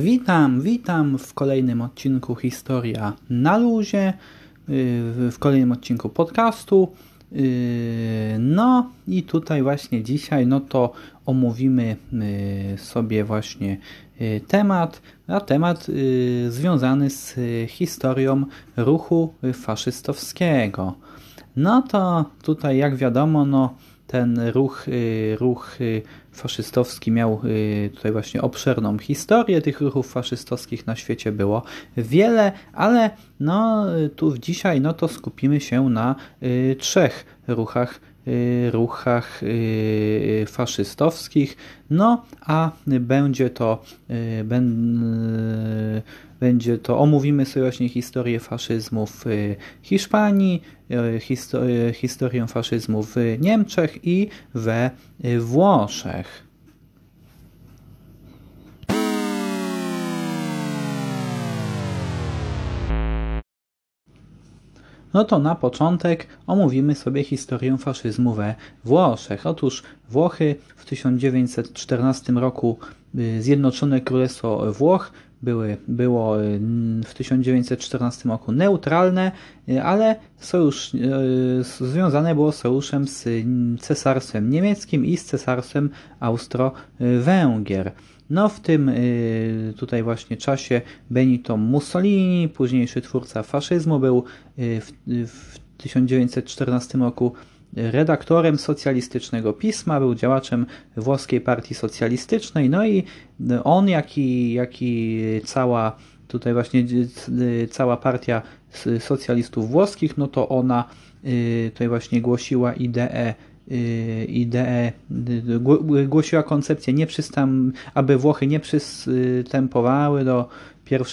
Witam, witam w kolejnym odcinku Historia na luzie, y, w kolejnym odcinku podcastu. Y, no i tutaj właśnie dzisiaj no to omówimy y, sobie właśnie temat, a temat związany z historią ruchu faszystowskiego. No to tutaj jak wiadomo, no ten ruch, y, ruch y, faszystowski miał y, tutaj właśnie obszerną historię. Tych ruchów faszystowskich na świecie było wiele, ale no tu dzisiaj no to skupimy się na trzech ruchach ruchach faszystowskich. No, a będzie to, będzie to, omówimy sobie właśnie historię faszyzmu w Hiszpanii, historię faszyzmu w Niemczech i we Włoszech. No to na początek omówimy sobie historię faszyzmu we Włoszech. Otóż Włochy w 1914 roku y, Zjednoczone Królestwo Włoch były, było y, w 1914 roku neutralne, y, ale sojusz, związane było sojuszem z cesarstwem niemieckim i z cesarstwem Austro-Węgier. No w tym y, tutaj właśnie czasie Benito Mussolini, późniejszy twórca faszyzmu, był y, w, w 1914 roku redaktorem socjalistycznego pisma, był działaczem włoskiej partii socjalistycznej, no i on, jak i, jak i cała tutaj właśnie y, cała partia socjalistów włoskich, no to ona tutaj właśnie głosiła ideę Y, ideę, y, głosiła koncepcję, nie przystam, aby Włochy nie przystępowały do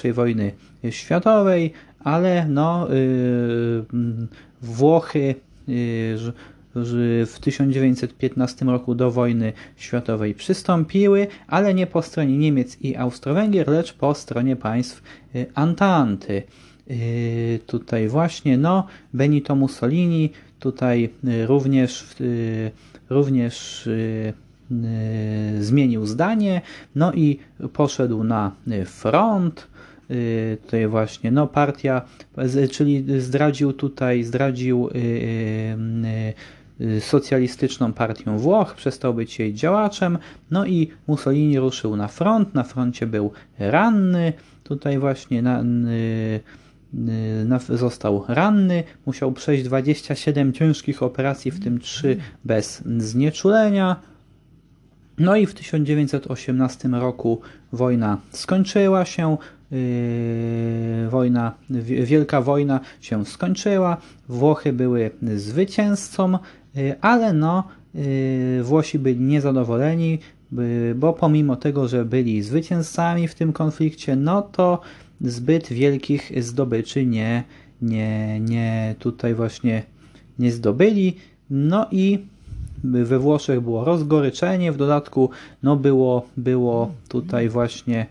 I wojny światowej, ale no, y, Włochy w 1915 roku do wojny światowej przystąpiły, ale nie po stronie Niemiec i Austro-Węgier, lecz po stronie państw Antanty. Tutaj właśnie no, Benito Mussolini Tutaj y, również, y, również y, zmienił zdanie, no i poszedł na front. Tutaj właśnie, no partia, czyli zdradził tutaj, zdradził socjalistyczną partią Włoch, przestał być jej działaczem, no i Mussolini ruszył na front, na froncie był ranny, tutaj właśnie na, Y, został ranny, musiał przejść 27 ciężkich operacji, w tym 3 bez znieczulenia. No i w 1918 roku wojna skończyła się, wojna, wielka wojna się skończyła, Włochy były zwycięzcą, yy, ale no, yy, Włosi byli niezadowoleni, bo pomimo tego, że byli zwycięzcami w tym konflikcie, no to zbyt wielkich zdobyczy nie, nie, nie tutaj właśnie nie zdobyli. No i we Włoszech było rozgoryczenie, w dodatku no było, było tutaj właśnie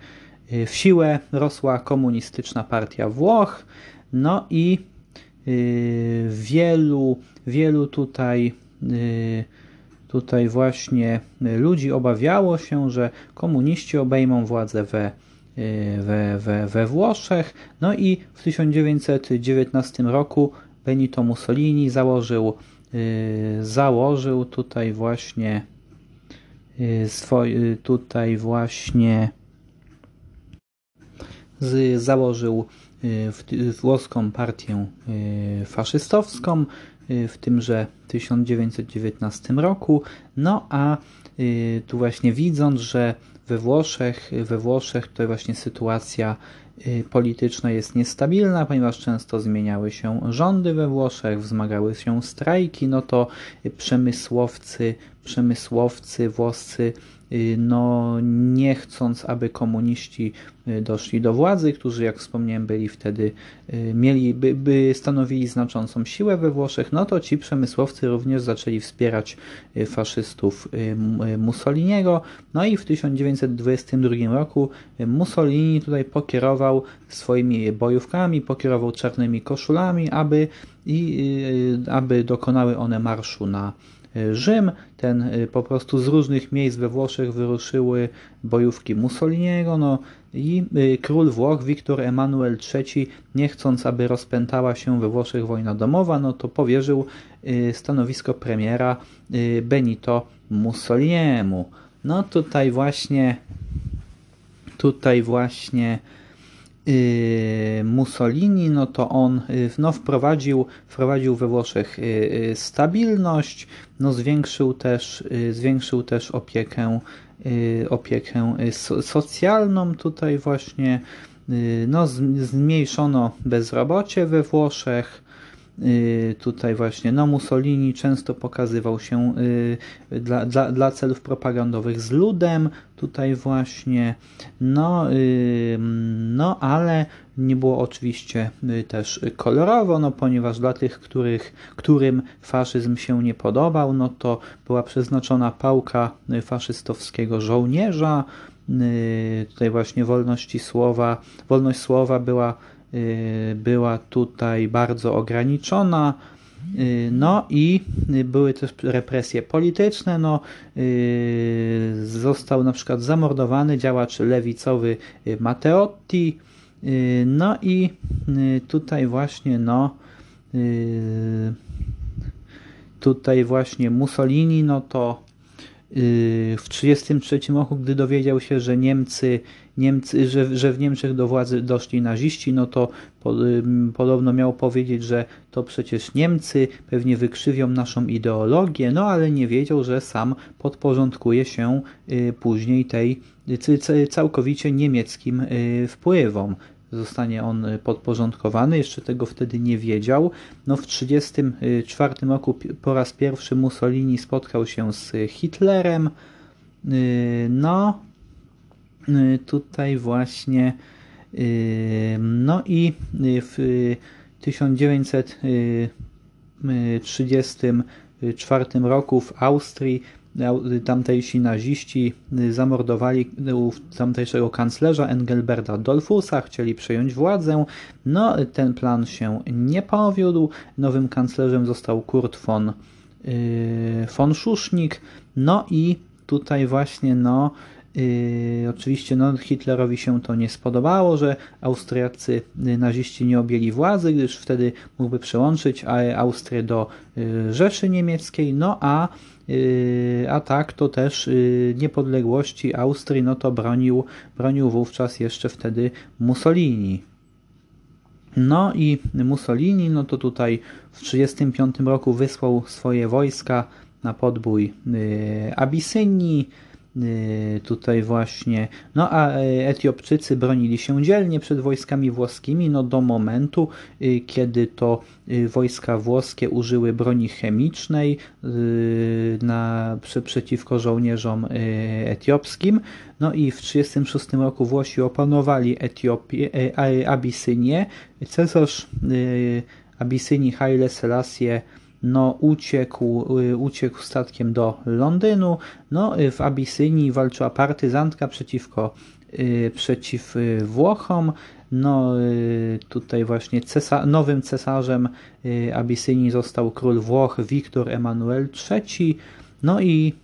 w siłę rosła komunistyczna partia Włoch, no i y, wielu, wielu tutaj y, tutaj właśnie ludzi obawiało się, że komuniści obejmą władzę we Y, we, we, we Włoszech. No i w 1919 roku Benito Mussolini założył, y, założył tutaj właśnie y, swój, tutaj z, założył włoską partię faszystowską w tymże 1919 roku. No a tu właśnie widząc, że we Włoszech, we Włoszech to właśnie sytuacja y, polityczna jest niestabilna, ponieważ często zmieniały się rządy we Włoszech, wzmagały się strajki, no to przemysłowcy, przemysłowcy włoscy Y, no, nie chcąc, aby komuniści y, doszli do władzy, którzy, jak wspomniałem, byli wtedy, y, mieli, by, by stanowili znaczącą siłę we Włoszech, no to ci przemysłowcy również zaczęli wspierać faszystów Mussoliniego. No i w 1922 roku Mussolini tutaj pokierował swoimi bojówkami, pokierował czarnymi koszulami, aby, i, aby dokonały one marszu na Rzym. Ten po prostu z różnych miejsc we Włoszech wyruszyły bojówki Mussoliniego, no i król Włoch, Wiktor Emanuel III, nie chcąc, aby rozpętała się we Włoszech wojna domowa, no to powierzył stanowisko premiera Benito Mussoliniemu. No tutaj właśnie tutaj właśnie Mussolini, no to on no, wprowadził, wprowadził we Włoszech stabilność, no, zwiększył, też, zwiększył też opiekę, opiekę socjalną. Tutaj właśnie, no, zmniejszono bezrobocie we Włoszech, Y, tutaj właśnie no Mussolini często pokazywał się y, dla, dla, dla celów propagandowych z ludem, tutaj właśnie, no, y, no ale nie było oczywiście też kolorowo, no ponieważ dla tych, których, którym faszyzm się nie podobał, no to była przeznaczona pałka faszystowskiego żołnierza, tutaj właśnie wolności słowa, wolność słowa była Y, była tutaj bardzo ograniczona. Y, no i były też represje polityczne. No, y, został na przykład zamordowany działacz lewicowy Matteotti. No i tutaj właśnie no tutaj właśnie Mussolini no to w 1933 roku, gdy dowiedział się, że Niemcy Niemcy, że, że w Niemczech do władzy doszli naziści, no to po, podobno miał powiedzieć, że to przecież Niemcy pewnie wykrzywią naszą ideologię, no ale nie wiedział, że sam podporządkuje się y, później tej całkowicie niemieckim y, wpływom zostanie on podporządkowany, jeszcze tego wtedy nie wiedział. No w 1934 roku po raz pierwszy Mussolini spotkał się z Hitlerem. Y, no Y, tutaj właśnie y, no i w 1934 roku w Austrii tamtejsi naziści zamordowali tamtejszego kanclerza Engelberta Dolfusa, chcieli przejąć władzę. No, ten plan się nie powiódł. Nowym kanclerzem został Kurt von, y, von Schuschnigg. No i tutaj właśnie no, Yy, oczywiście no, Hitlerowi się to nie spodobało, że Austriacy y, naziści nie objęli władzy, gdyż wtedy mógłby przełączyć Austrię do y, Rzeszy Niemieckiej, no a, a tak to też niepodległości Austrii no to bronił, bronił wówczas jeszcze wtedy Mussolini. No i Mussolini, no to tutaj w 1935 roku wysłał swoje wojska na podbój Abysynii, Y, tutaj właśnie. No a y, Etiopczycy bronili się dzielnie przed wojskami włoskimi, no do momentu, y, kiedy to wojska włoskie użyły broni chemicznej na, przeciwko żołnierzom etiopskim. No i w 1936 roku Włosi opanowali Etiopię, Abisynię. Cesarz Abysynii Haile Selassie no, uciekł, y, uciekł statkiem do Londynu. No, y, w Abysynii walczyła partyzantka przeciwko, y, przeciw Włochom. No, tutaj właśnie cesa nowym cesarzem Abysynii został król Włoch Wiktor Emanuel III. No i,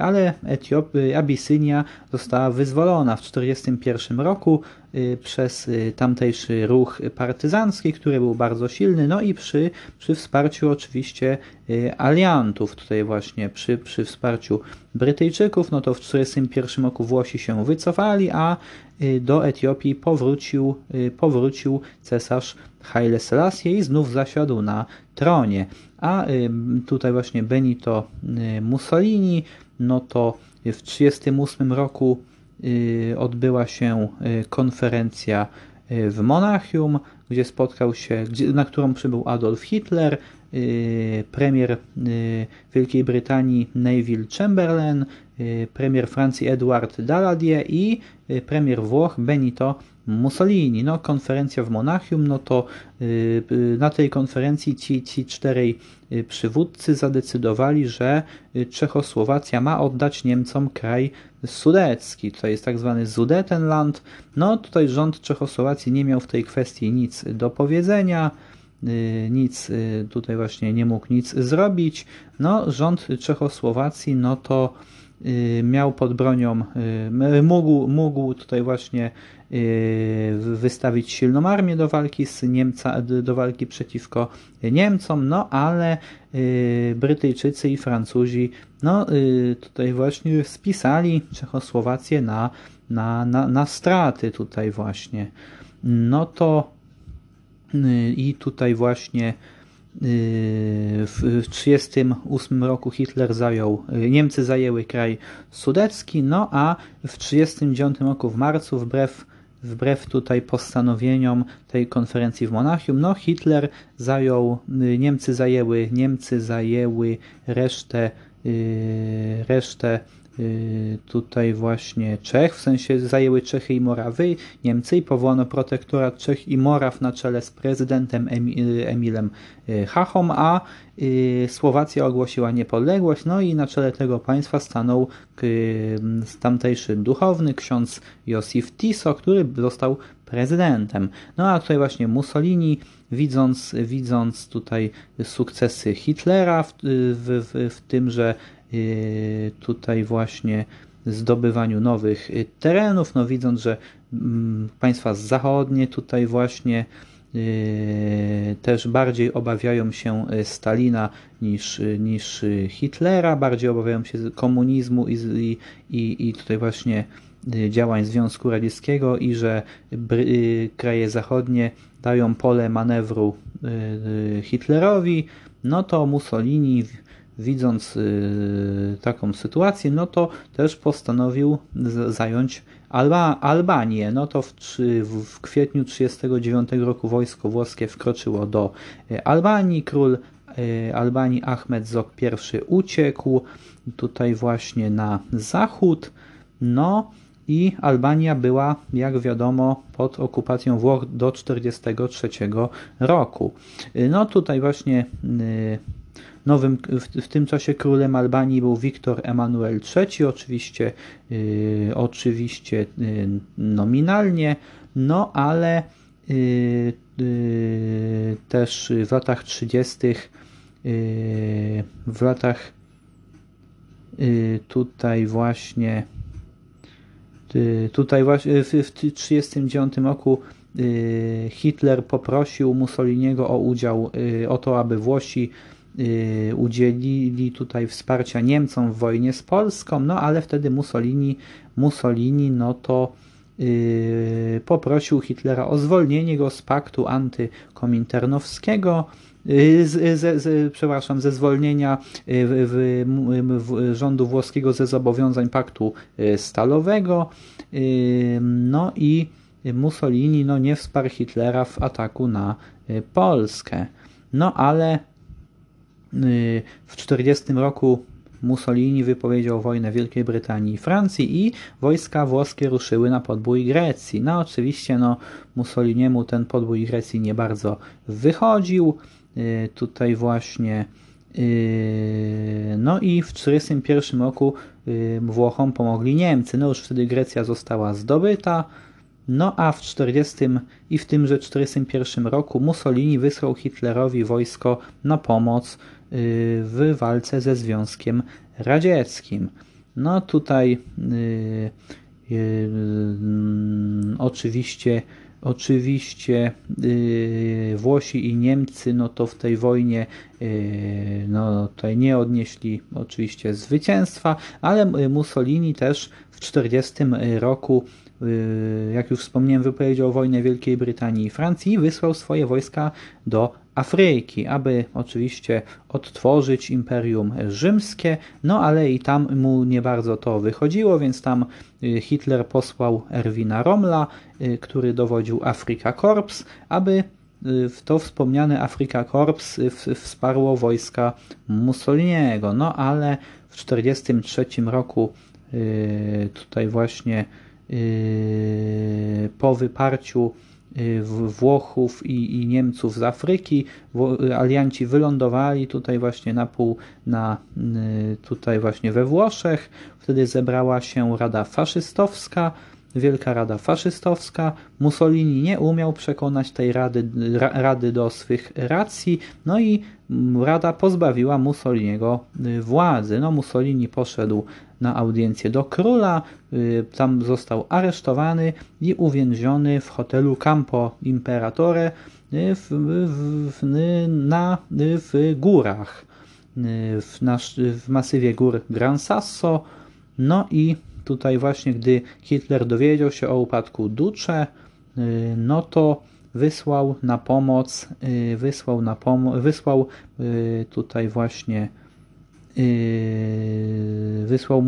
ale Etiop, Abysynia została wyzwolona w 1941 roku. Y, przez y, tamtejszy ruch partyzancki, który był bardzo silny, no i przy, przy wsparciu oczywiście y, aliantów, tutaj właśnie przy, przy wsparciu Brytyjczyków, no to w 1941 roku Włosi się wycofali, a do Etiopii powrócił, powrócił cesarz Haile Selassie i znów zasiadł na tronie. A tutaj właśnie Benito Mussolini, no to w 1938 roku Y, odbyła się y, konferencja y, w Monachium, gdzie spotkał się, na którą przybył Adolf Hitler, premier Wielkiej Brytanii Neville Chamberlain, premier Francji Edward Daladier i premier Włoch Benito Mussolini. No, konferencja w Monachium, no to na tej konferencji ci, ci czterej przywódcy zadecydowali, że Czechosłowacja ma oddać Niemcom kraj sudecki. Tutaj jest tak zwany Sudetenland. No tutaj rząd Czechosłowacji nie miał w tej kwestii nic do powiedzenia. nic tutaj właśnie nie mógł nic zrobić. No, rząd Czechosłowacji, no to miał pod bronią, mógł, mógł tutaj właśnie wystawić silną armię do walki z Niemca, do walki przeciwko Niemcom, no ale Brytyjczycy i Francuzi no tutaj właśnie spisali Czechosłowację na, na, na, na straty tutaj właśnie. No to i tutaj właśnie w 1938 roku Hitler zajął, Niemcy zajęły kraj sudecki, no a w 1939 roku w marcu wbrew wbrew tutaj postanowieniom tej konferencji w Monachium, no Hitler zajął, Niemcy zajęły, Niemcy zajęły resztę, resztę Y, tutaj właśnie Czech, w sensie zajęły Czechy i Morawy, Niemcy i powołano protektorat Czech i Moraw na czele z prezydentem y, Emilem y, Hachom, a Słowacja ogłosiła niepodległość, no i na czele tego państwa stanął tamtejszy duchowny ksiądz Josif Tiso, który został prezydentem. No a tutaj właśnie Mussolini, widząc, widząc tutaj sukcesy Hitlera w, w, w tym, że Y, tutaj właśnie zdobywaniu nowych y, terenów, no widząc, że mm, państwa zachodnie tutaj właśnie y, też bardziej obawiają się Stalina niż, niż Hitlera, bardziej obawiają się komunizmu i, i, i tutaj właśnie działań Związku Radzieckiego i że kraje zachodnie dają pole manewru Hitlerowi, no to Mussolini widząc y, taką sytuację, no to też postanowił zająć Alba, Albanię. No to w, w kwietniu 1939 roku wojsko włoskie wkroczyło do y, Albanii. Król y, Albanii Ahmed Zok I uciekł tutaj właśnie na zachód. No i Albania była, jak wiadomo, pod okupacją Włoch do 1943 roku. No tutaj właśnie Nowym, w, w, tym czasie królem Albanii był Wiktor Emanuel III, oczywiście, yy, oczywiście yy, nominalnie, no ale yy, też w latach 30. w latach tutaj właśnie tutaj właśnie w 1939 roku Hitler poprosił Mussoliniego o udział, o to, aby Włosi Y, udzielili tutaj wsparcia Niemcom w wojnie z Polską, no ale wtedy Mussolini, Mussolini no to yy, poprosił Hitlera o zwolnienie go z paktu antykominternowskiego, yy, z, z, z, przepraszam, ze zwolnienia yy, w, w, rządu włoskiego ze zobowiązań paktu y, stalowego, y, no i Mussolini no, nie wsparł Hitlera w ataku na y, Polskę. No ale Y, w 1940 roku Mussolini wypowiedział wojnę Wielkiej Brytanii i Francji i wojska włoskie ruszyły na podbój Grecji. No oczywiście no, Mussoliniemu ten podbój Grecji nie bardzo wychodził. Y, tutaj właśnie y, no i w 1941 roku Włochom pomogli Niemcy. No już wtedy Grecja została zdobyta. No a w 40 i w tymże 41 roku Mussolini wysłał Hitlerowi wojsko na pomoc w walce ze Związkiem Radzieckim. No tutaj yy, yy, oczywiście Oczywiście yy, Włosi i Niemcy no to w tej wojnie no, tutaj nie odnieśli oczywiście zwycięstwa, ale Mussolini też w 40 roku jak już wspomniałem wypowiedział wojnę Wielkiej Brytanii i Francji i wysłał swoje wojska do Afryki, aby oczywiście odtworzyć Imperium Rzymskie, no ale i tam mu nie bardzo to wychodziło, więc tam y, Hitler posłał Erwina Rommla, y, który dowodził Afrika Korps, aby y, w to wspomniane Afrika Korps wsparło wojska Mussoliniego. No ale w 1943 roku tutaj właśnie po wyparciu Włochów i, i, Niemców z Afryki. Alianci wylądowali tutaj właśnie na pół, na, y, tutaj właśnie we Włoszech. Wtedy zebrała się Rada Faszystowska Wielka Rada Faszystowska. Mussolini nie umiał przekonać tej rady, ra, rady do swych racji, no i Rada pozbawiła Mussoliniego władzy. No, Mussolini poszedł na audiencję do króla, tam został aresztowany i uwięziony w hotelu Campo Imperatore w, w, na, w górach, w, na, w masywie gór Gran Sasso. No i tutaj właśnie, gdy Hitler dowiedział się o upadku Duce, no to wysłał na pomoc, wysłał na pomoc, wysłał tutaj właśnie wysłał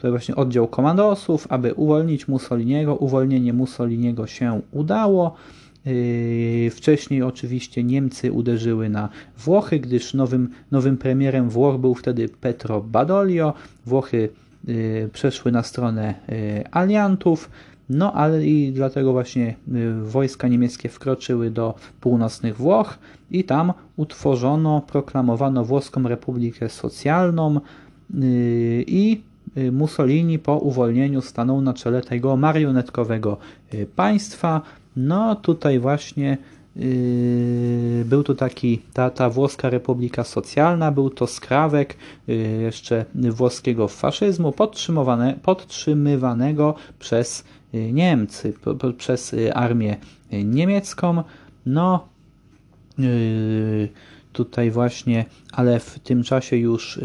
tutaj właśnie oddział komandosów, aby uwolnić Mussoliniego. Uwolnienie Mussoliniego się udało. Yy, wcześniej oczywiście Niemcy uderzyły na Włochy, gdyż nowym, nowym premierem Włoch był wtedy Petro Badoglio. Włochy yy, przeszły na stronę yy, aliantów, no ale i dlatego właśnie wojska niemieckie wkroczyły do północnych Włoch i tam utworzono, proklamowano Włoską Republikę Socjalną i Mussolini po uwolnieniu stanął na czele tego marionetkowego państwa. No tutaj właśnie był to taki, ta, ta włoska republika socjalna, był to skrawek jeszcze włoskiego faszyzmu podtrzymywane, podtrzymywanego przez Niemcy, po, po, przez yy, armię niemiecką. No tutaj właśnie, ale w tym czasie już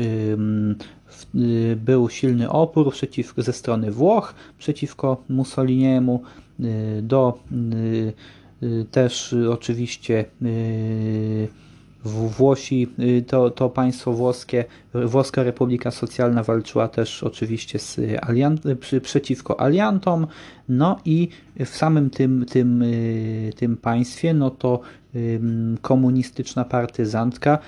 był silny opór przeciwko, ze strony Włoch przeciwko Mussoliniemu. Y, do y, y, też oczywiście Włosi, to, to państwo włoskie, Włoska Republika Socjalna walczyła też oczywiście z aliant, przeciwko aliantom, no i w samym tym, tym, tym państwie, no to komunistyczna partyzantka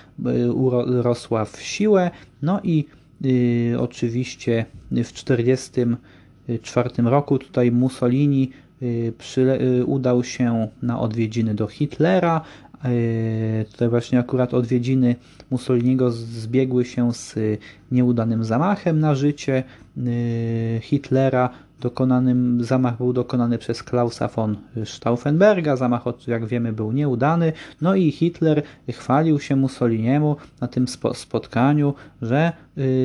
rosła w siłę, no i oczywiście w 1944 roku tutaj Mussolini Y, y, udał się na odwiedziny do Hitlera. Y, tutaj właśnie akurat odwiedziny Mussoliniego zbiegły się z nieudanym zamachem na życie Hitlera. Dokonanym, zamach był dokonany przez Klausa von Stauffenberga. Zamach, jak wiemy, był nieudany. No i Hitler chwalił się Mussoliniemu na tym spotkaniu, że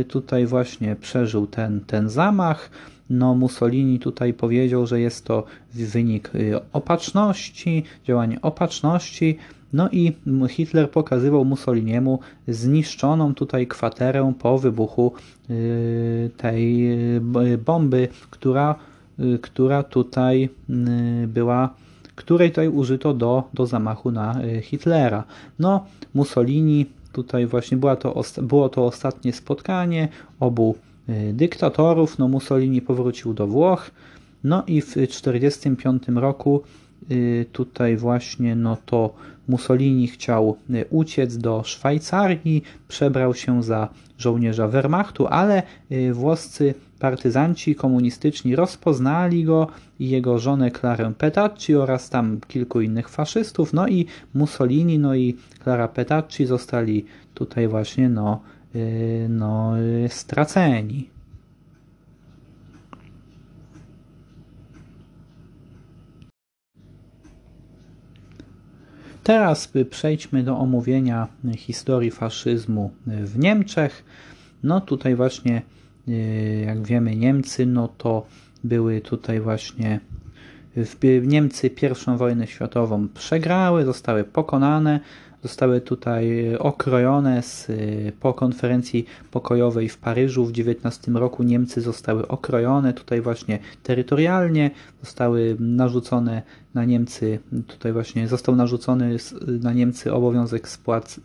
tutaj właśnie przeżył ten, ten zamach no Mussolini tutaj powiedział, że jest to wynik y, opatrzności, działanie opatrzności, no i Hitler pokazywał Mussoliniemu zniszczoną tutaj kwaterę po wybuchu y, tej y, bomby, która, która tutaj była której tutaj użyto do, do zamachu na Hitlera. No, Mussolini, tutaj właśnie była to, było to ostatnie spotkanie obu dyktatorów. No Mussolini powrócił do Włoch. No i w 1945 roku y, tutaj właśnie no to Mussolini chciał y, uciec do Szwajcarii, przebrał się za żołnierza Wehrmachtu, ale włoscy partyzanci komunistyczni rozpoznali go i jego żonę Klarę Petacci oraz tam kilku innych faszystów, no i Mussolini, no i Klara Petacci zostali tutaj właśnie no Y, no, y, straceni. Teraz przejdźmy do omówienia historii faszyzmu w Niemczech. No tutaj właśnie, y, jak wiemy, Niemcy, no to były tutaj właśnie Niemcy pierwszą wojnę światową przegrały, zostały pokonane, zostały tutaj okrojone z, po konferencji pokojowej w Paryżu w 19 roku Niemcy zostały okrojone tutaj właśnie terytorialnie, zostały narzucone na Niemcy, tutaj właśnie został narzucony na Niemcy obowiązek spłac,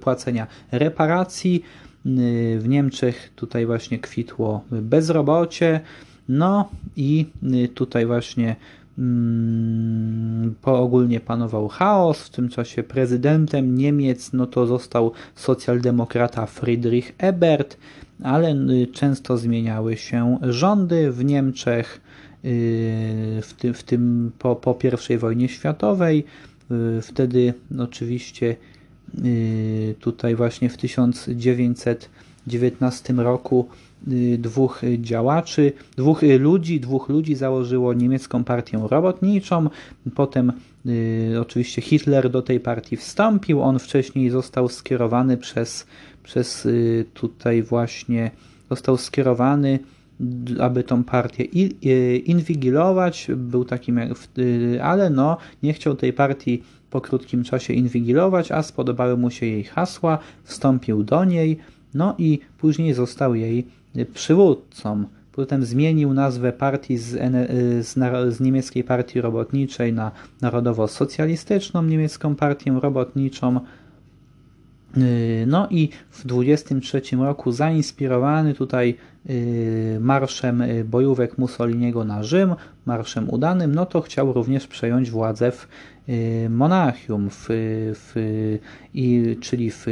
płacenia reparacji. W Niemczech tutaj właśnie kwitło bezrobocie, no i tutaj właśnie po ogólnie panował chaos. W tym czasie prezydentem Niemiec no to został socjaldemokrata Friedrich Ebert, ale y, często zmieniały się rządy w Niemczech, y, w tym, w tym po, po I wojnie światowej. Y, wtedy oczywiście tutaj właśnie w 1919 roku dwóch działaczy, dwóch ludzi, dwóch ludzi założyło niemiecką partię robotniczą, potem oczywiście Hitler do tej partii wstąpił, on wcześniej został skierowany przez, przez tutaj właśnie, został skierowany aby tą partię inwigilować, był takim, ale no, nie chciał tej partii po krótkim czasie inwigilować, a spodobały mu się jej hasła, wstąpił do niej, no i później został jej przywódcą. Potem zmienił nazwę partii z, z, z niemieckiej partii robotniczej na narodowo-socjalistyczną niemiecką partię robotniczą. No i w 23 roku zainspirowany tutaj y, marszem bojówek Mussoliniego na Rzym, marszem udanym, no to chciał również przejąć władzę w y, Monachium, w, w, i, czyli w,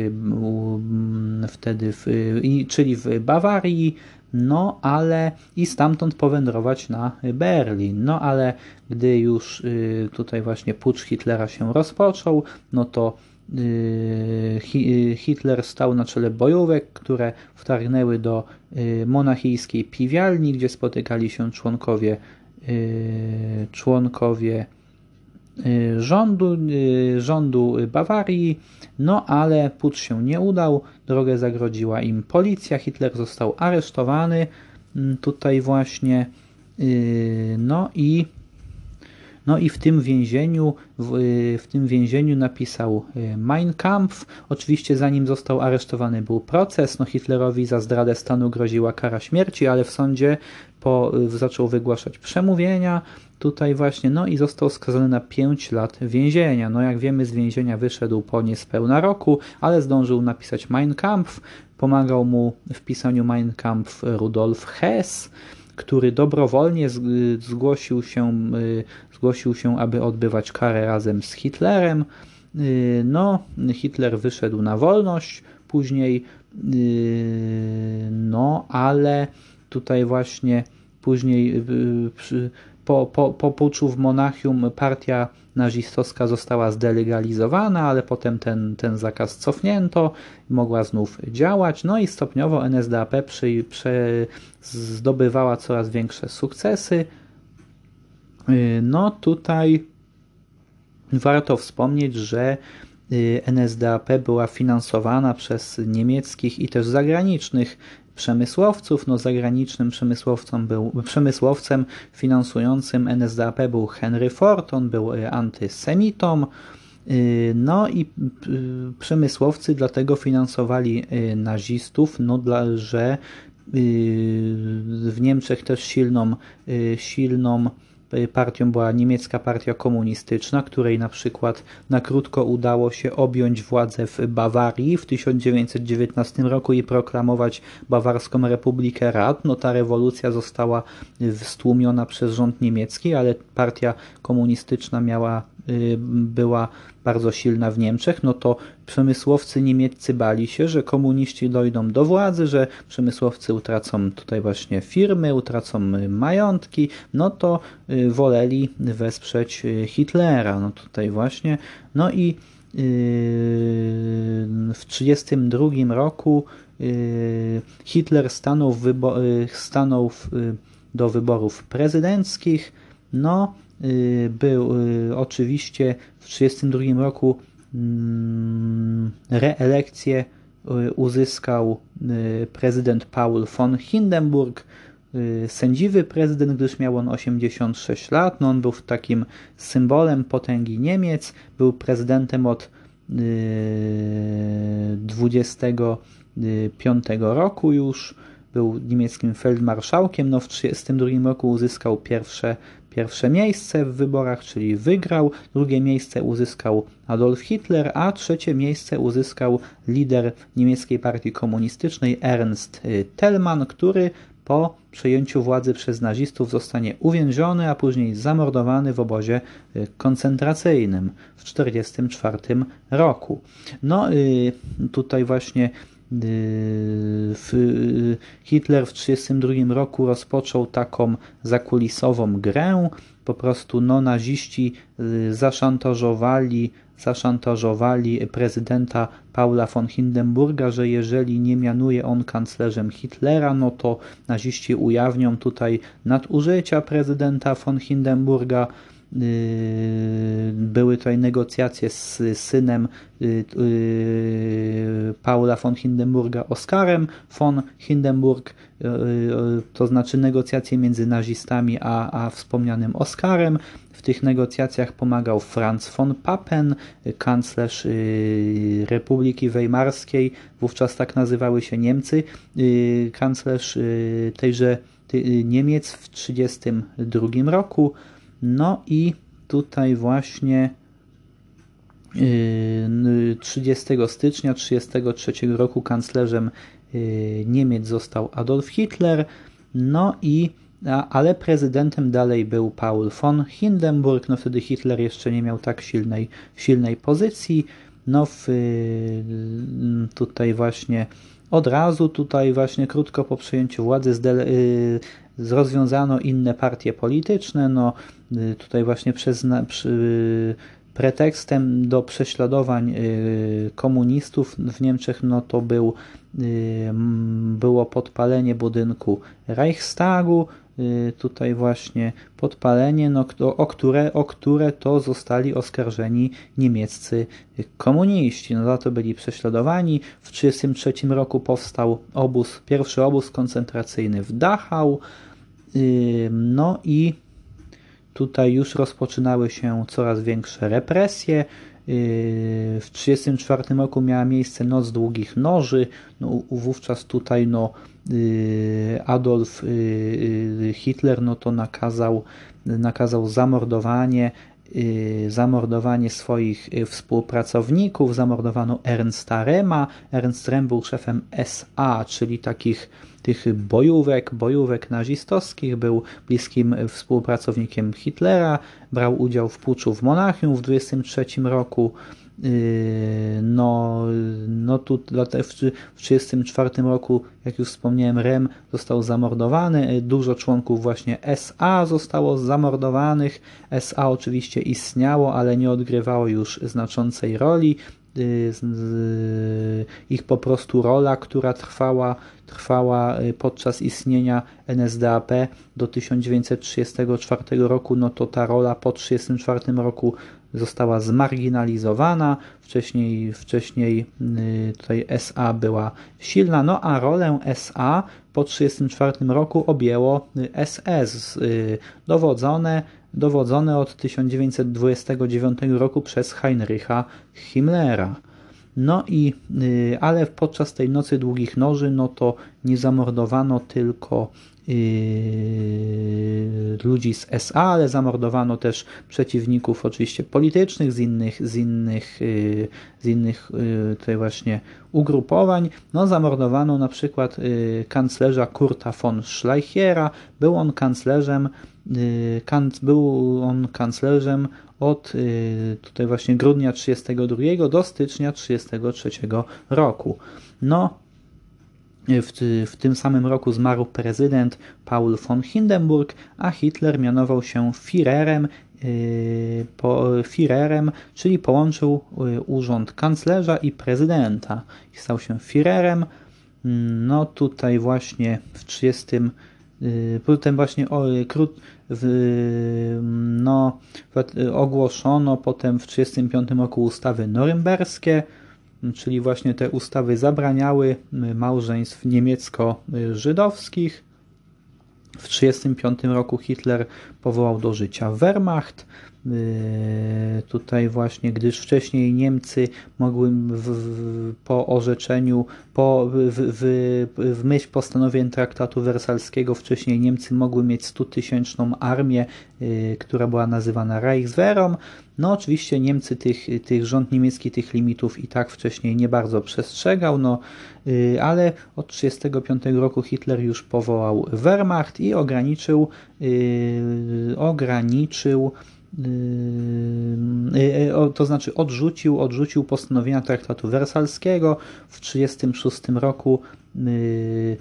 wtedy w, i, czyli w Bawarii, no ale i stamtąd powędrować na Berlin. No ale gdy już y, tutaj właśnie pucz Hitlera się rozpoczął, no to Hitler stał na czele bojówek, które wtargnęły do monachijskiej piwialni, gdzie spotykali się członkowie Y, członkowie y, rządu, y, rządu Bawarii, no ale putsch się nie udał, drogę zagrodziła im policja, Hitler został aresztowany. Mm, tutaj właśnie, no i no i w tym więzieniu, w, w, tym więzieniu napisał Mein Kampf. Oczywiście zanim został aresztowany był proces. No Hitlerowi za zdradę stanu groziła kara śmierci, ale w sądzie po, zaczął wygłaszać przemówienia tutaj właśnie, no i został skazany na 5 lat więzienia. No jak wiemy z więzienia wyszedł po niespełna roku, ale zdążył napisać Mein Kampf. Pomagał mu w pisaniu Mein Kampf Rudolf Hess, który dobrowolnie zgłosił się, y, zgłosił się, aby odbywać karę razem z Hitlerem. Y, no, Hitler wyszedł na wolność później, y, no ale tutaj właśnie później po, po, po puczu w Monachium partia nazistowska została zdelegalizowana, ale potem ten, ten zakaz cofnięto, mogła znów działać, no i stopniowo NSDAP przy, przy, zdobywała coraz większe sukcesy. Y, no tutaj warto wspomnieć, że y, NSDAP była finansowana przez niemieckich i też zagranicznych przemysłowców. No, zagranicznym przemysłowcem, był, przemysłowcem finansującym NSDAP był Henry Ford, on był y, antysemitą. Y, no i y, przemysłowcy dlatego finansowali nazistów, no dla, że w Niemczech też silną, silną partią była niemiecka partia komunistyczna, której na przykład na krótko udało się objąć władzę w Bawarii w 1919 roku i proklamować Bawarską Republikę Rad. No ta rewolucja została stłumiona przez rząd niemiecki, ale partia komunistyczna miała Y, była bardzo silna w Niemczech, no to przemysłowcy niemieccy bali się, że komuniści dojdą do władzy, że przemysłowcy utracą tutaj właśnie firmy, utracą majątki, no to y, woleli wesprzeć y, Hitlera, no tutaj właśnie, no i w 1932 roku Hitler stanął, wybo- stanął do wyborów prezydenckich, no Y, był y, oczywiście w 1932 roku mm, reelekcję y, uzyskał prezydent Paul von Hindenburg, sędziwy prezydent, gdyż miał on 86 lat. No on był takim symbolem potęgi Niemiec, był prezydentem od 25 roku już, był niemieckim feldmarszałkiem, no w 1932 roku uzyskał pierwsze Pierwsze miejsce w wyborach, czyli wygrał, drugie miejsce uzyskał Adolf Hitler, a trzecie miejsce uzyskał lider niemieckiej partii komunistycznej Ernst y, Thälmann, który po przejęciu władzy przez nazistów zostanie uwięziony, a później zamordowany w obozie y, koncentracyjnym w 1944 roku. No y, tutaj właśnie Hitler w 1932 roku rozpoczął taką zakulisową grę. Po prostu no, naziści y, zaszantażowali zaszantażowali prezydenta Paula von Hindenburga, że jeżeli nie mianuje on kanclerzem Hitlera, no to naziści ujawnią tutaj nadużycia prezydenta von Hindenburga. Yy, były tutaj negocjacje z synem yy, Paula von Hindenburga, Oskarem von Hindenburg, to znaczy negocjacje między nazistami a, a wspomnianym Oskarem. W tych negocjacjach pomagał Franz von Papen, kanclerz Republiki Weimarskiej, wówczas tak nazywały się Niemcy, kanclerz tejże Niemiec w 1932 roku. No i tutaj właśnie 30 yy, stycznia 1933 roku kanclerzem yy, Niemiec został Adolf Hitler, no i ale prezydentem dalej był Paul von Hindenburg, no wtedy Hitler jeszcze nie miał tak silnej, silnej pozycji, no w, yy, tutaj właśnie od razu, tutaj właśnie krótko po przejęciu władzy rozwiązano inne partie polityczne, no y, tutaj właśnie przez, przy, pretekstem do prześladowań y, komunistów w Niemczech no to był, y, było podpalenie budynku Reichstagu, tutaj właśnie podpalenie, no, o, które, o które to zostali oskarżeni niemieccy komuniści. No, za to byli prześladowani. W 1933 roku powstał obóz, pierwszy obóz koncentracyjny w Dachau, no i tutaj już rozpoczynały się coraz większe represje. W 1934 roku miała miejsce Noc Długich Noży. No, wówczas tutaj no, Adolf Hitler no, to nakazał, nakazał zamordowanie zamordowanie swoich współpracowników, zamordowano Ernsta Rema. Ernst Rem był szefem SA, czyli takich tych bojówek, bojówek nazistowskich, był bliskim współpracownikiem Hitlera, brał udział w puczu w Monachium w 1923 roku. Yy, no, no tu w 1934 roku, jak już wspomniałem, Rem został zamordowany, dużo członków właśnie SA zostało zamordowanych. SA oczywiście istniało, ale nie odgrywało już znaczącej roli. Y, ich po prostu rola, która trwała, trwała y, podczas istnienia NSDAP do 1934 roku, no to ta rola po 1934 roku została zmarginalizowana. Wcześniej, wcześniej y, tutaj SA była silna, no a rolę SA po 1934 roku objęło SS, dowodzone dowodzone od 1929 roku przez Heinricha Himmlera. No i, y, ale podczas tej nocy długich noży, no to nie zamordowano tylko ludzi z SA, ale zamordowano też przeciwników oczywiście politycznych z innych, z innych, yy, z innych yy, tutaj właśnie ugrupowań. No zamordowano na przykład kanclerza Kurta von Schleichera. Był on kanclerzem Y, był on kanclerzem od y, tutaj właśnie grudnia 32 do stycznia 33 roku. No, w, w, tym samym roku zmarł prezydent Paul von Hindenburg, a Hitler mianował się Führerem, yy, po, Führerem, czyli połączył yy, urząd kanclerza i prezydenta stał się Führerem. No tutaj właśnie w 30 yy, potem właśnie o, krót, w, no, ogłoszono potem w 1935 roku ustawy norymberskie, czyli właśnie te ustawy zabraniały małżeństw niemiecko-żydowskich. W 1935 roku Hitler powołał do życia Wehrmacht, Yy, tutaj właśnie, gdyż wcześniej Niemcy mogły w, w, po orzeczeniu, po, w, w, myśl postanowień traktatu wersalskiego, wcześniej Niemcy mogły mieć 100-tysięczną armię, yy, która była nazywana Reichswehrą. No oczywiście Niemcy tych, tych rząd niemiecki tych limitów i tak wcześniej nie bardzo przestrzegał, no, yy, ale od 1935 roku Hitler już powołał Wehrmacht i ograniczył, ograniczył Yy, yy, to znaczy odrzucił, odrzucił postanowienia traktatu wersalskiego. W 1936 roku yy,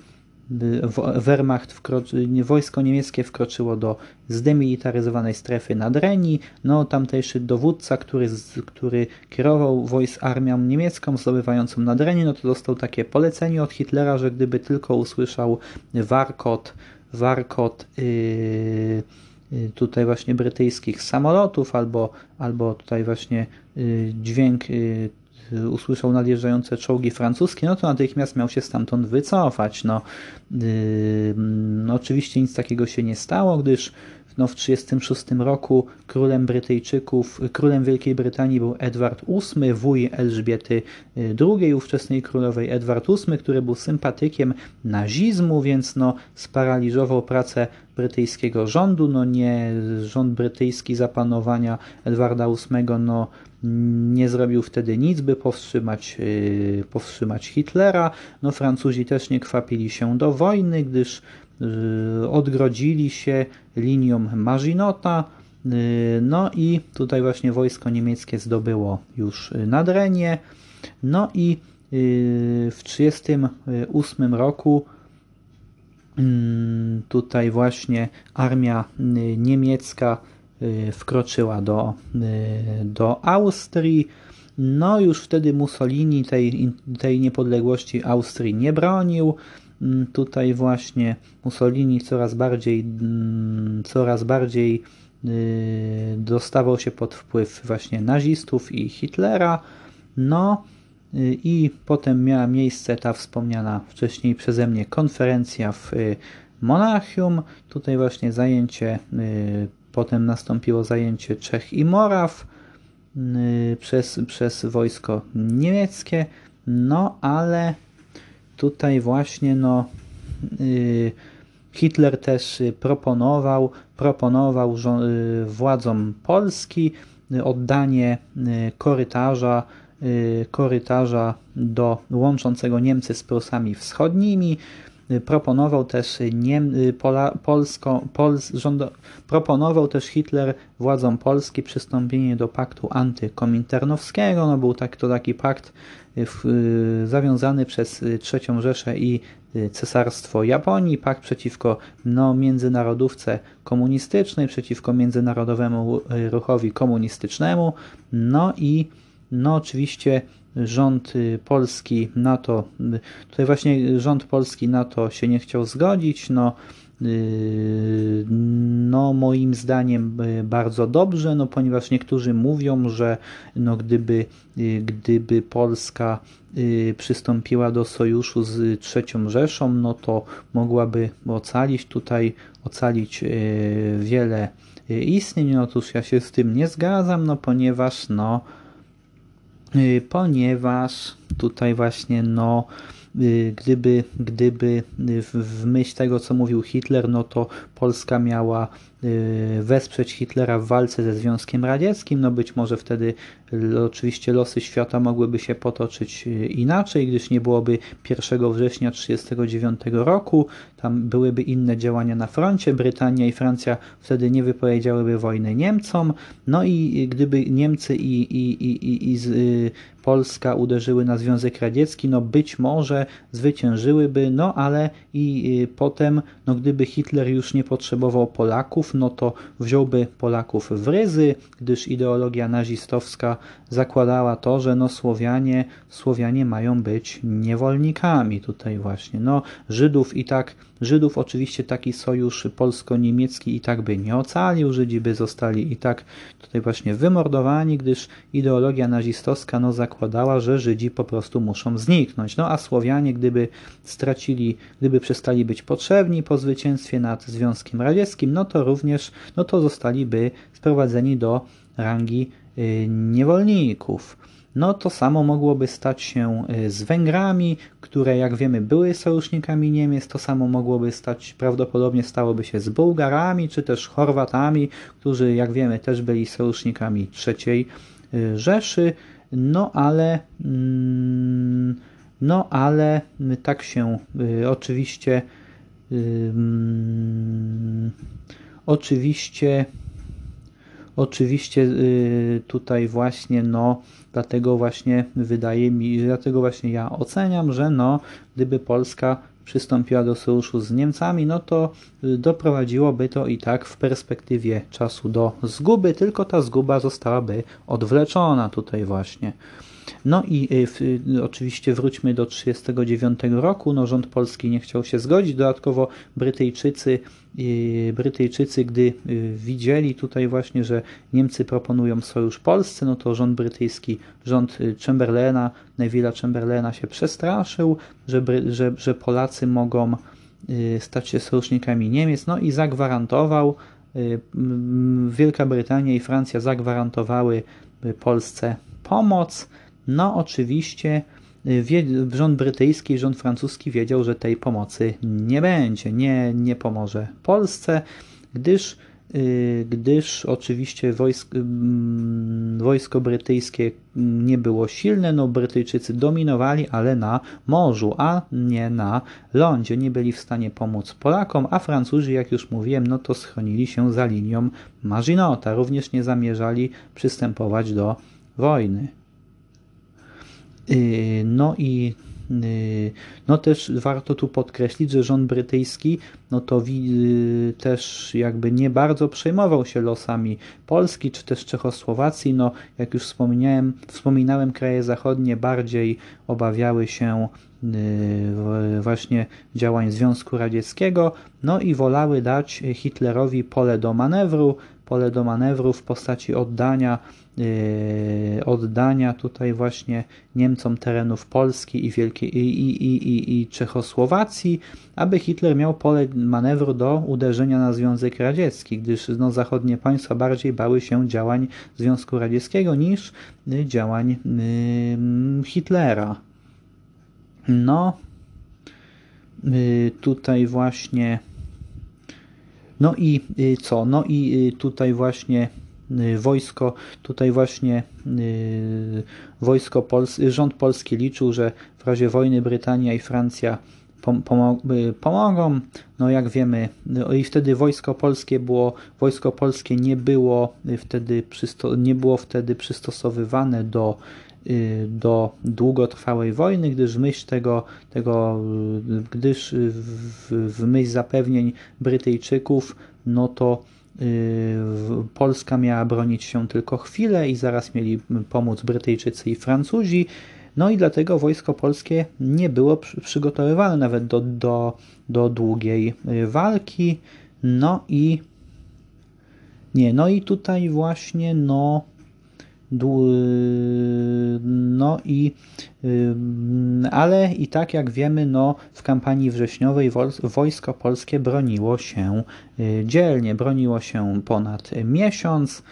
Wehrmacht wkroczy, wojsko niemieckie wkroczyło do zdemilitaryzowanej strefy nad Reni. No, tamtejszy dowódca, który, który kierował wojsk armią niemiecką zdobywającą nad Reni, no to dostał takie polecenie od Hitlera, że gdyby tylko usłyszał warkot, warkot yy, tutaj właśnie brytyjskich samolotów, albo, albo tutaj właśnie yy, dźwięk yy, usłyszał nadjeżdżające czołgi francuskie, no to natychmiast miał się stamtąd wycofać. No, yy, no oczywiście nic takiego się nie stało, gdyż no, w 1936 roku królem Brytyjczyków, królem Wielkiej Brytanii był Edward VIII, wuj Elżbiety II, ówczesnej królowej Edward VIII, który był sympatykiem nazizmu, więc no, sparaliżował pracę brytyjskiego rządu. No nie, rząd brytyjski zapanowania Edwarda VIII no, nie zrobił wtedy nic, by powstrzymać, yy, powstrzymać Hitlera. No, Francuzi też nie kwapili się do wojny, gdyż yy, odgrodzili się linią Maginota. Yy, no i tutaj właśnie wojsko niemieckie zdobyło już Nadrenię. No i w 1938 roku mm, tutaj właśnie armia niemiecka Y, wkroczyła do, y, do Austrii. No już wtedy Mussolini tej, tej niepodległości Austrii nie bronił. Mm, tutaj właśnie Mussolini coraz bardziej, mm, coraz bardziej y, dostawał się pod wpływ właśnie nazistów i Hitlera. No i potem miała miejsce ta wspomniana wcześniej przeze mnie konferencja w Monachium. Tutaj właśnie zajęcie Potem nastąpiło zajęcie Czech i Moraw y, przez, przez wojsko niemieckie. No ale tutaj właśnie no, y, Hitler też proponował, proponował y, władzom Polski oddanie korytarza, korytarza do łączącego Niemcy z Prusami Wschodnimi. Proponował też Niem, Pola, Polsko, Pols, proponował też Hitler władzom Polski przystąpienie do paktu antykominternowskiego. No był tak, to taki pakt w, zawiązany przez III Rzeszę i Cesarstwo Japonii, pakt przeciwko no, międzynarodówce komunistycznej, przeciwko międzynarodowemu ruchowi komunistycznemu. No i no oczywiście rząd y, polski na to, y, tutaj właśnie rząd polski na to się nie chciał zgodzić, no, y, no moim zdaniem bardzo dobrze, no ponieważ niektórzy mówią, że no gdyby, gdyby Polska przystąpiła do sojuszu z III Rzeszą, no to mogłaby ocalić tutaj, ocalić wiele istnień. No otóż ja się z tym nie zgadzam, no ponieważ no ponieważ tutaj właśnie no y, gdyby, gdyby w myśl tego, co mówił Hitler, no to Polska miała y, wesprzeć Hitlera w walce ze Związkiem Radzieckim. No być może wtedy oczywiście losy świata mogłyby się potoczyć inaczej, gdyż nie byłoby 1 września 1939 roku. Tam byłyby inne działania na froncie. Brytania i Francja wtedy nie wypowiedziałyby wojny Niemcom. No i gdyby Niemcy i, i, i, i, i Polska uderzyły na Związek Radziecki, no być może zwyciężyłyby, no ale i y, potem, no gdyby Hitler już nie potrzebował Polaków, no to wziąłby Polaków w ryzy, gdyż ideologia nazistowska zakładała to, że no Słowianie, Słowianie mają być niewolnikami tutaj właśnie. No Żydów i tak, Żydów oczywiście taki sojusz polsko-niemiecki i tak by nie ocalił, Żydzi by zostali i tak tutaj właśnie wymordowani, gdyż ideologia nazistowska no zakładała, że Żydzi po prostu muszą zniknąć. No a Słowianie, gdyby stracili, gdyby przestali być potrzebni po zwycięstwie nad Związkiem Radzieckim, no to również, no to zostaliby sprowadzeni do rangi y, niewolników. No to samo mogłoby stać się y, z Węgrami, które jak wiemy były sojusznikami Niemiec, to samo mogłoby stać, prawdopodobnie stałoby się z Bułgarami, czy też Chorwatami, którzy jak wiemy też byli sojusznikami III y, Rzeszy, no ale mm, no ale tak się oczywiście Oczywiście, oczywiście y, tutaj właśnie, no, dlatego właśnie wydaje mi, dlatego właśnie ja oceniam, że no, gdyby Polska przystąpiła do sojuszu z Niemcami, no to doprowadziłoby to i tak w perspektywie czasu do zguby, tylko ta zguba zostałaby odwleczona tutaj właśnie. No i y, w, y, oczywiście wróćmy do 1939 roku. No, rząd polski nie chciał się zgodzić. Dodatkowo Brytyjczycy, y, Brytyjczycy, gdy widzieli tutaj właśnie, że Niemcy proponują sojusz Polsce, no to rząd brytyjski, rząd Chamberlaina, Neville'a Chamberlaina się przestraszył, że, że, że Polacy mogą stać się sojusznikami Niemiec, no i zagwarantował, Wielka Brytania i Francja zagwarantowały Polsce pomoc. No oczywiście y, rząd brytyjski i rząd francuski wiedział, że tej pomocy nie będzie, nie, nie pomoże Polsce, gdyż, y, gdyż oczywiście wojsk, mm, wojsko brytyjskie nie było silne, no Brytyjczycy dominowali, ale na morzu, a nie na lądzie. Nie byli w stanie pomóc Polakom, a Francuzi, jak już mówiłem, no to schronili się za linią Maginota. Również nie zamierzali przystępować do wojny. Y, no i y, no też warto tu podkreślić, że rząd brytyjski no to y, też jakby nie bardzo przejmował się losami Polski czy też Czechosłowacji. No jak już wspomniałem, wspominałem, kraje zachodnie bardziej obawiały się właśnie działań Związku Radzieckiego, no i wolały dać Hitlerowi pole do manewru, pole do manewru w postaci oddania Yy, oddania tutaj właśnie Niemcom terenów Polski i, Wielkiej, i, i, i, i Czechosłowacji, aby Hitler miał pole manewru do uderzenia na Związek Radziecki, gdyż no, zachodnie państwa bardziej bały się działań Związku Radzieckiego niż y, działań y, Hitlera. No, y, tutaj właśnie no i co? No i tutaj właśnie Y, wojsko, tutaj właśnie y, wojsko Pols rząd polski liczył, że w razie wojny Brytania i Francja y, pomogą. No jak wiemy, no i wtedy wojsko polskie było, wojsko polskie nie było wtedy, nie było wtedy przystosowywane do, do długotrwałej wojny, gdyż myśl tego, tego gdyż w, w myśl zapewnień Brytyjczyków, no to Y, Polska miała bronić się tylko chwilę i zaraz mieli pomóc Brytyjczycy i Francuzi. No i dlatego wojsko polskie nie było przygotowywane nawet do, do, do długiej y, walki. No i nie, no i tutaj właśnie no no i ale i tak jak wiemy, no w kampanii wrześniowej wojsko polskie broniło się y, dzielnie, broniło się ponad miesiąc.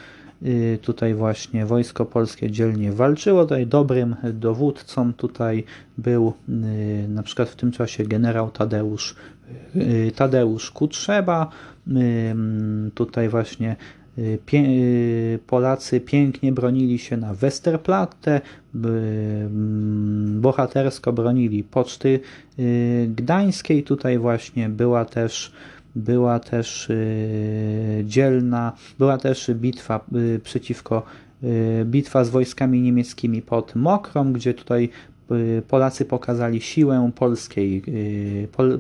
Y, tutaj właśnie wojsko polskie dzielnie walczyło. Tutaj dobrym dowódcą tutaj był y, na przykład w tym czasie generał Tadeusz, Tadeusz Kutrzeba. Tutaj właśnie Y, Polacy pięknie bronili się na Westerplatte, mm, bohatersko bronili Poczty y, Gdańskiej. Tutaj właśnie była też była też y, dzielna, była też bitwa przeciwko bitwa z wojskami niemieckimi pod Mokrą, gdzie tutaj Polacy pokazali siłę polskiej,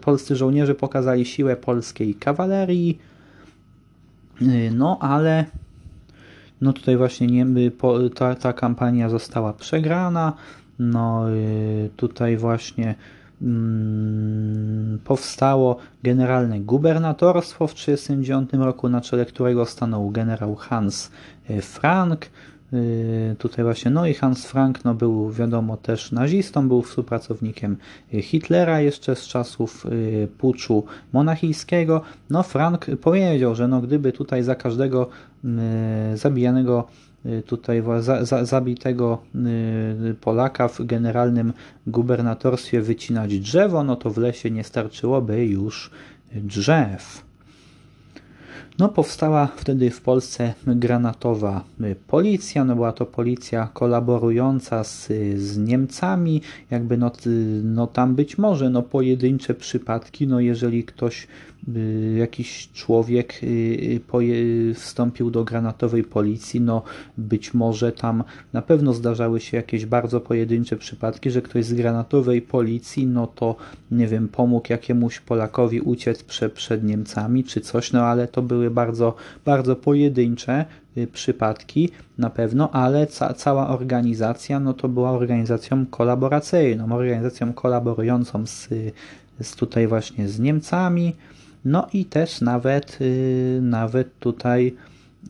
polscy żołnierze pokazali siłę polskiej kawalerii, Y, no ale no tutaj właśnie nie, ta, ta kampania została przegrana. No y, tutaj właśnie mm, powstało generalne gubernatorstwo w 1939 roku, na czele którego stanął generał Hans y, Frank. Y, tutaj właśnie, no i Hans Frank no, był wiadomo też nazistą, był współpracownikiem Hitlera jeszcze z czasów y, puczu monachijskiego. No Frank powiedział, że no, gdyby tutaj za każdego y, zabijanego tutaj za, za, zabitego Polaka w generalnym gubernatorstwie wycinać drzewo, no to w lesie nie starczyłoby już drzew. No, powstała wtedy w Polsce granatowa policja, no była to policja kolaborująca z, z Niemcami, jakby no, no tam być może no pojedyncze przypadki, no jeżeli ktoś jakiś człowiek wstąpił do granatowej policji, no być może tam na pewno zdarzały się jakieś bardzo pojedyncze przypadki, że ktoś z granatowej policji, no to nie wiem, pomógł jakiemuś Polakowi uciec prze, przed Niemcami czy coś, no ale to były bardzo, bardzo pojedyncze przypadki na pewno, ale ca cała organizacja, no to była organizacją kolaboracyjną, organizacją kolaborującą z, z tutaj właśnie z Niemcami, no i też nawet, yy, nawet tutaj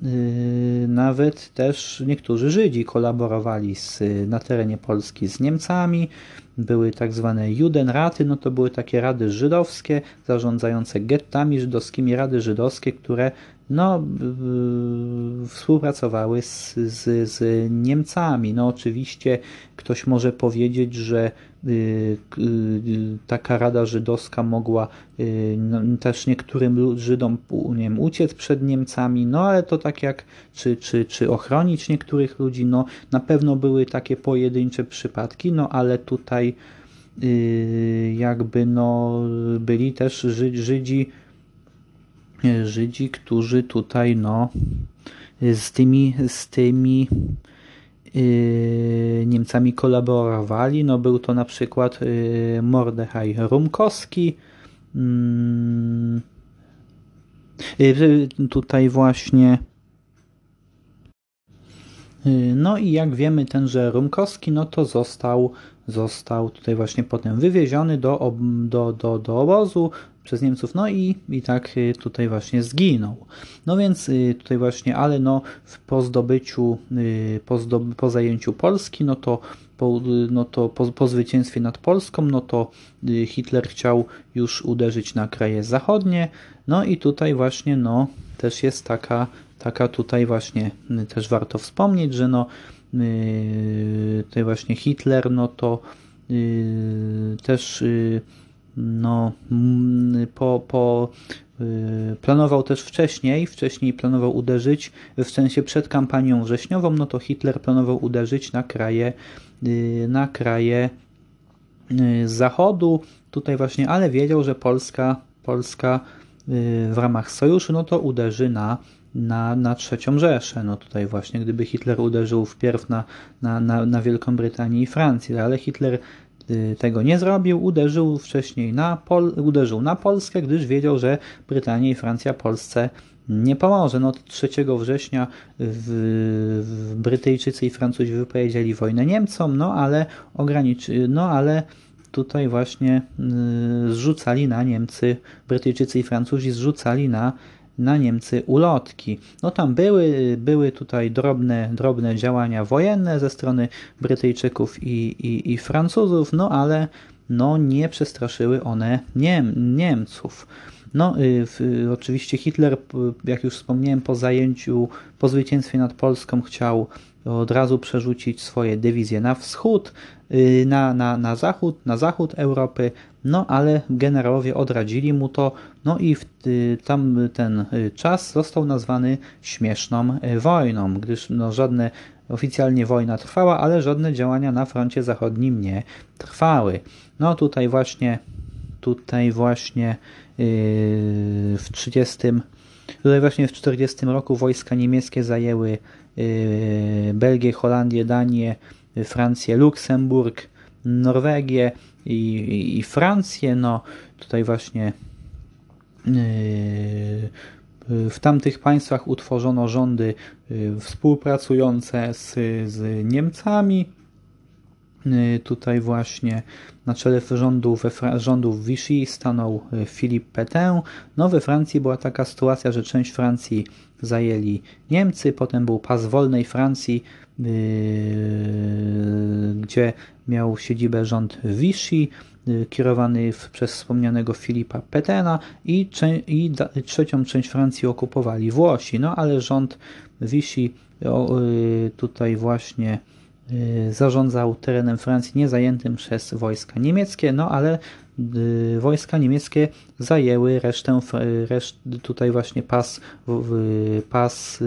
yy, nawet też niektórzy Żydzi kolaborowali z, na terenie Polski z Niemcami. Były tak zwane Judenraty, no to były takie rady żydowskie zarządzające gettami żydowskimi, rady żydowskie, które no, współpracowały z, z, z Niemcami. No oczywiście ktoś może powiedzieć, że y, y, taka Rada Żydowska mogła y, no, też niektórym Żydom nie wiem, uciec przed Niemcami, no ale to tak jak, czy, czy, czy ochronić niektórych ludzi, no na pewno były takie pojedyncze przypadki, no ale tutaj jakby no byli też Żydzi Żydzi, którzy tutaj no z tymi, z tymi yy, Niemcami kolaborowali. No był to na przykład yy, Mordechaj Rumkowski. Yy, tutaj właśnie yy, no i jak wiemy, tenże Rumkowski, no to został, został tutaj właśnie potem wywieziony do, do, do, do obozu, przez Niemców, no i, i tak y, tutaj właśnie zginął. No więc y, tutaj właśnie, ale no po zdobyciu, y, po, zdob po zajęciu Polski, no to po, no to po, po zwycięstwie nad Polską, no to Hitler chciał już uderzyć na kraje zachodnie, no i tutaj właśnie, no też jest taka, taka tutaj właśnie, też warto wspomnieć, że no tutaj właśnie Hitler, no to też no, mm, po, po y, planował też wcześniej, wcześniej planował uderzyć, w sensie przed kampanią wrześniową, no to Hitler planował uderzyć na kraje, y, na kraje y, z zachodu, tutaj właśnie, ale wiedział, że Polska, Polska w ramach sojuszu, no to uderzy na, na, na trzecią Rzeszę. No tutaj właśnie, gdyby Hitler uderzył wpierw na, na, na, na Wielką Brytanię i Francję, ale Hitler tego nie zrobił, uderzył wcześniej na, Pol uderzył na Polskę, gdyż wiedział, że Brytania i Francja Polsce nie pomoże. No, 3 września w, w Brytyjczycy i Francuzi wypowiedzieli wojnę Niemcom, no ale no ale tutaj właśnie y, zrzucali na Niemcy, Brytyjczycy i Francuzi zrzucali na na Niemcy ulotki. No tam były, były tutaj drobne, drobne działania wojenne ze strony Brytyjczyków i, i, i Francuzów, no ale no, nie przestraszyły one Niem, Niemców. No, y, oczywiście Hitler, jak już wspomniałem, po zajęciu, po zwycięstwie nad Polską chciał od razu przerzucić swoje dywizje na wschód, y, na, na, na zachód, na zachód Europy, no ale generałowie odradzili mu to, no i w tam ten czas został nazwany śmieszną wojną, gdyż no, żadne oficjalnie wojna trwała, ale żadne działania na froncie zachodnim nie trwały. No tutaj właśnie tutaj właśnie yy, w 30 tutaj właśnie w 40 roku wojska niemieckie zajęły Belgię, Holandię, Danię, Francję, Luksemburg, Norwegię i, i Francję. No tutaj właśnie yy, w tamtych państwach utworzono rządy współpracujące z, z Niemcami. Yy, tutaj właśnie na czele rządu, we, rządów Vichy stanął Philippe Pétain. No we Francji była taka sytuacja, że część Francji zajęli Niemcy, potem był pas wolnej Francji, gdzie miał siedzibę rząd Vichy, y, kierowany przez wspomnianego Filipa Petena i, i trzecią część Francji okupowali Włosi. No ale rząd Vichy y, tutaj właśnie y, zarządzał terenem Francji niezajętym przez wojska niemieckie, no ale wojska niemieckie zajęły resztę, reszt, tutaj właśnie pas, pas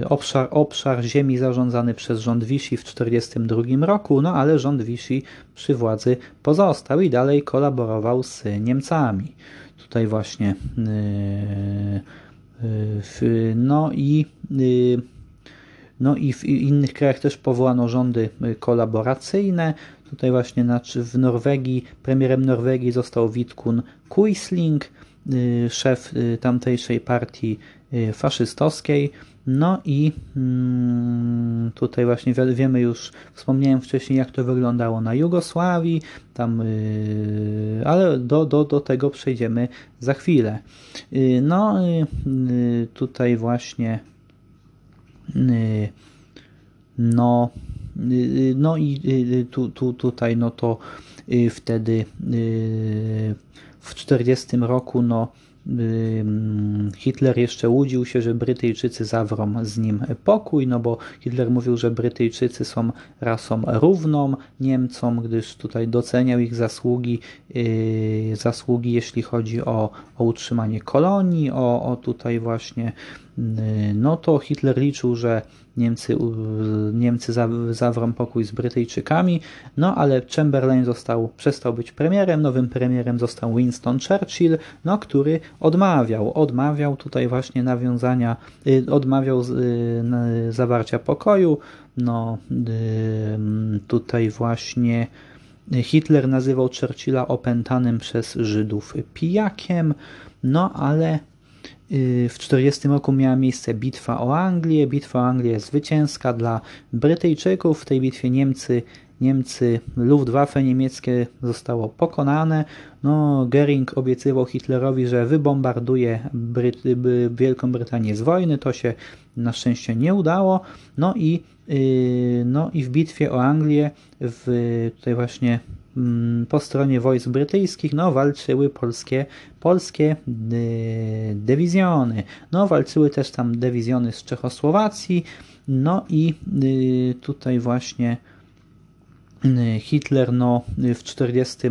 Y, obszar, obszar ziemi zarządzany przez rząd Vichy w 1942 roku, no ale rząd Vichy przy władzy pozostał i dalej kolaborował z Niemcami. tutaj właśnie no i no i w innych krajach też powołano rządy kolaboracyjne. Tutaj właśnie w Norwegii, premierem Norwegii został Witkun Quisling, szef tamtejszej partii faszystowskiej. No i mm, tutaj właśnie wiemy już, wspomniałem wcześniej, jak to wyglądało na Jugosławii, tam, y, ale do, do, do tego przejdziemy za chwilę. Y, no, y, tutaj właśnie no, no i tu, tu, tutaj, no to wtedy w 40 roku, no Hitler jeszcze łudził się, że Brytyjczycy zawrą z nim pokój, no bo Hitler mówił, że Brytyjczycy są rasą równą Niemcom, gdyż tutaj doceniał ich zasługi, yy, zasługi jeśli chodzi o, o utrzymanie kolonii, o, o tutaj właśnie, yy, no to Hitler liczył, że Niemcy, Niemcy zawrą pokój z Brytyjczykami, no ale Chamberlain został, przestał być premierem, nowym premierem został Winston Churchill, no, który odmawiał, odmawiał tutaj właśnie nawiązania, y, odmawiał y, zawarcia pokoju, no y, tutaj właśnie Hitler nazywał Churchilla opętanym przez Żydów pijakiem, no ale w 1940 roku miała miejsce bitwa o Anglię. Bitwa o Anglię jest zwycięska dla Brytyjczyków. W tej bitwie Niemcy, Niemcy Luftwaffe niemieckie zostało pokonane. No, Goering obiecywał Hitlerowi, że wybombarduje Bryty, Wielką Brytanię z wojny. To się na szczęście nie udało. No i, yy, no i w bitwie o Anglię, w, tutaj właśnie po stronie wojsk brytyjskich no, walczyły polskie, polskie y, dywizjony. No, walczyły też tam dywizjony z Czechosłowacji. No i y, tutaj właśnie y, Hitler no, w 40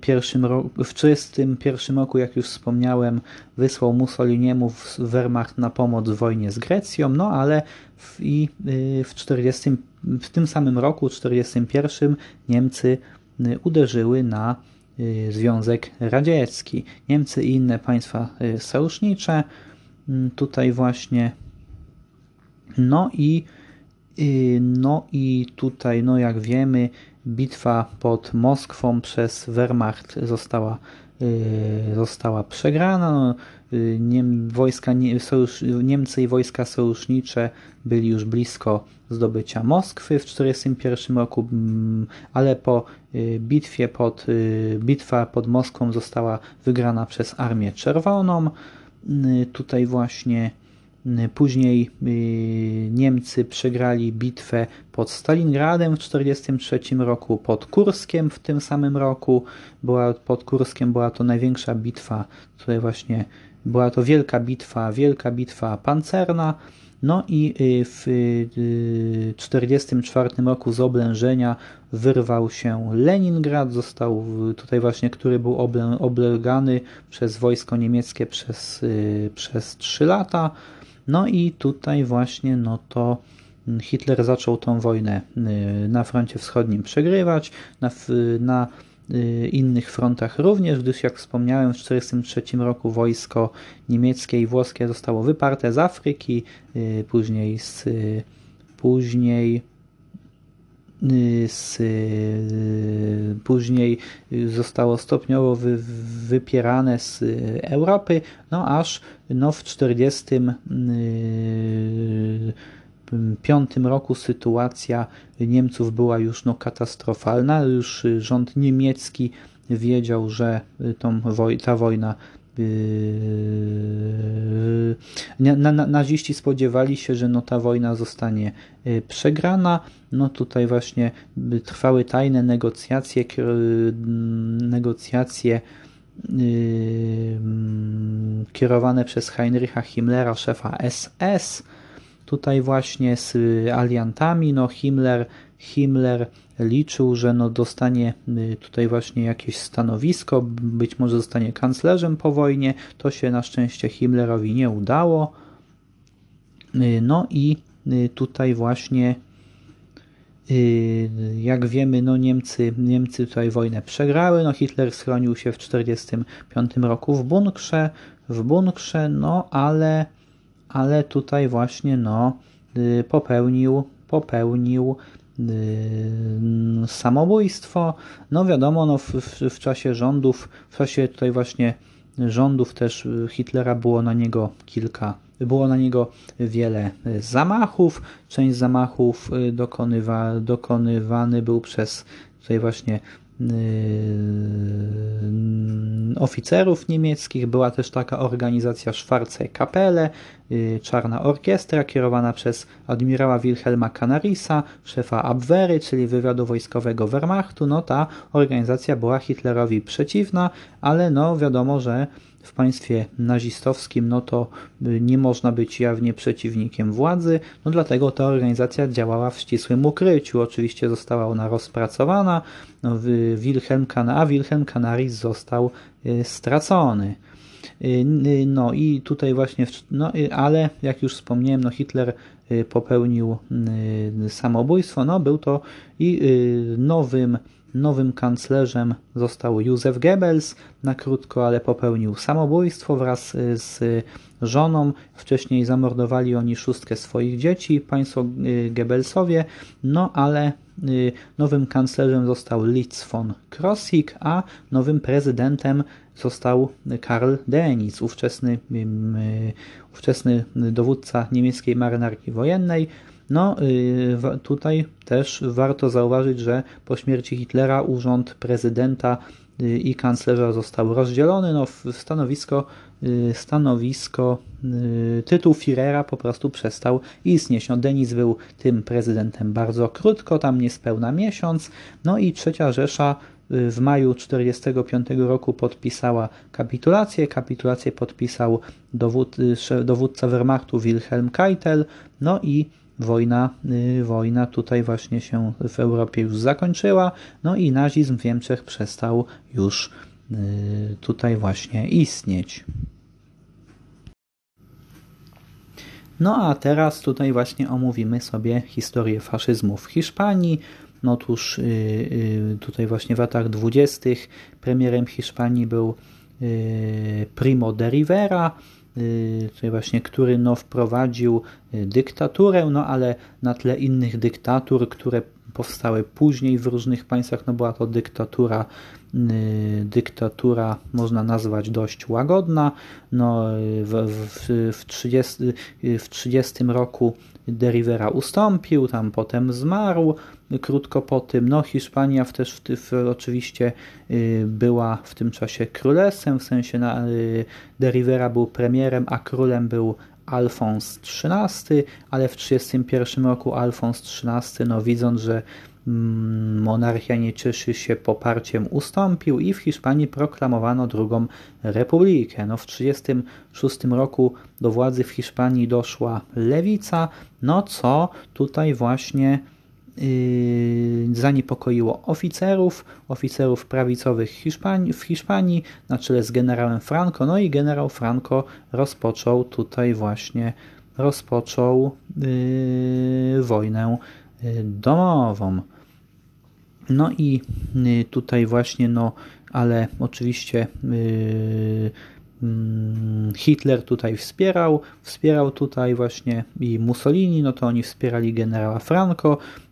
pierwszym roku, w 1941 roku, jak już wspomniałem, wysłał Mussoliniemu w Wehrmacht na pomoc w wojnie z Grecją, no ale w, i w, 40, w tym samym roku, 1941, Niemcy uderzyły na y, Związek Radziecki. Niemcy i inne państwa y, sojusznicze mm, tutaj właśnie no i no i tutaj, no jak wiemy, bitwa pod Moskwą przez Wehrmacht została, została przegrana. No, Niem, wojska, sojusz, Niemcy i wojska sojusznicze byli już blisko zdobycia Moskwy w 1941 roku, ale po y, bitwie pod, y, bitwa pod Moskwą została wygrana przez Armię Czerwoną. Y, tutaj właśnie Później Niemcy przegrali bitwę pod Stalingradem w 1943 roku, pod Kurskiem w tym samym roku. Była, pod Kurskiem była to największa bitwa, tutaj była to wielka bitwa, wielka bitwa pancerna. No i y, w 1944 y, roku z oblężenia wyrwał się Leningrad, został tutaj właśnie, który był oblegany przez wojsko niemieckie przez, y, przez 3 lata. No i tutaj właśnie no to Hitler zaczął tą wojnę na froncie wschodnim przegrywać, na, na innych frontach. Również, gdyż jak wspomniałem w 1943 roku wojsko niemieckie i włoskie zostało wyparte z Afryki, y, później z później z, później zostało stopniowo wy, wypierane z Europy, no aż no w 40 1945 roku sytuacja Niemców była już no, katastrofalna. Już rząd niemiecki wiedział, że tą, ta wojna yy, na, na, naziści spodziewali się, że no ta wojna zostanie yy, przegrana. No tutaj właśnie trwały tajne negocjacje, negocjacje yy, kierowane przez Heinricha Himmlera, szefa SS tutaj właśnie z aliantami. No Himmler, Himmler liczył, że no dostanie y, tutaj właśnie jakieś stanowisko, być może zostanie kanclerzem po wojnie. To się na szczęście Himmlerowi nie udało. Y, no i y, tutaj właśnie Jak wiemy, no Niemcy, Niemcy tutaj wojnę przegrały. No Hitler schronił się w 1945 roku w bunkrze, w bunkrze, no ale, ale tutaj właśnie no, popełnił, popełnił samobójstwo. No wiadomo, no w, w, czasie rządów, w czasie tutaj właśnie rządów też Hitlera było na niego kilka było na niego wiele zamachów. Część zamachów dokonywa, dokonywany był przez tutaj właśnie oficerów niemieckich. Była też taka organizacja Schwarze Kapelle, yy, Czarna Orkiestra, kierowana przez admirała Wilhelma Canarisa, szefa Abwehry, czyli wywiadu wojskowego Wehrmachtu. No ta organizacja była Hitlerowi przeciwna, ale no wiadomo, że w państwie nazistowskim, no to y, nie można być jawnie przeciwnikiem władzy, no dlatego ta organizacja działała w ścisłym ukryciu. Oczywiście została ona rozpracowana, no, Wilhelm, a Wilhelm Canaris został y, stracony. Y, no i tutaj właśnie, no ale jak już wspomniałem, no Hitler popełnił samobójstwo, no był to i nowym Nowym kanclerzem został Józef Goebbels, na krótko, ale popełnił samobójstwo wraz y, z żoną. Wcześniej zamordowali oni szóstkę swoich dzieci, państwo y, Goebbelsowie, no ale y, nowym kanclerzem został Litz von Krosigk, a nowym prezydentem został Karl Dönitz, ówczesny, ówczesny dowódca niemieckiej marynarki wojennej. No, y, tutaj też warto zauważyć, że po śmierci Hitlera urząd prezydenta y, i kanclerza został rozdzielony. No, stanowisko, y, stanowisko, tytuł Führera po prostu przestał istnieć. No, Denis był tym prezydentem bardzo krótko, tam niespełna miesiąc. No i trzecia Rzesza w maju 1945 roku podpisała kapitulację. Kapitulację podpisał dowód, dowódca Wehrmachtu Wilhelm Keitel. No i wojna, y, wojna tutaj właśnie się w Europie już zakończyła, no i nazizm w Niemczech przestał już y, tutaj właśnie istnieć. No a teraz tutaj właśnie omówimy sobie historię faszyzmu w Hiszpanii. No otóż y, tutaj właśnie w latach dwudziestych premierem Hiszpanii był Primo de Rivera, Y, tutaj właśnie, który no, wprowadził y, dyktaturę, no ale na tle innych dyktatur, które powstały później w różnych państwach, no była to dyktatura, y, dyktatura można nazwać dość łagodna. No, w, w, w, 30, w 30 roku de Rivera ustąpił, tam potem zmarł, krótko po tym. No, Hiszpania też w, w, oczywiście y, była w tym czasie królestwem, w sensie na, y, de Rivera był premierem, a królem był Alfons XIII, ale w 1931 roku Alfons XIII, no widząc, że mm, monarchia nie cieszy się poparciem, ustąpił i w Hiszpanii proklamowano drugą republikę. No, w 1936 roku do władzy w Hiszpanii doszła lewica, no co tutaj właśnie zaniepokoiło oficerów, oficerów prawicowych Hiszpanii, w Hiszpanii na czele z generałem Franco. No i generał Franco rozpoczął tutaj właśnie rozpoczął yy, wojnę yy, domową. No i yy, tutaj właśnie, no ale oczywiście yy, Hitler tutaj wspierał, wspierał tutaj właśnie i Mussolini, no to oni wspierali generała Franco, Y,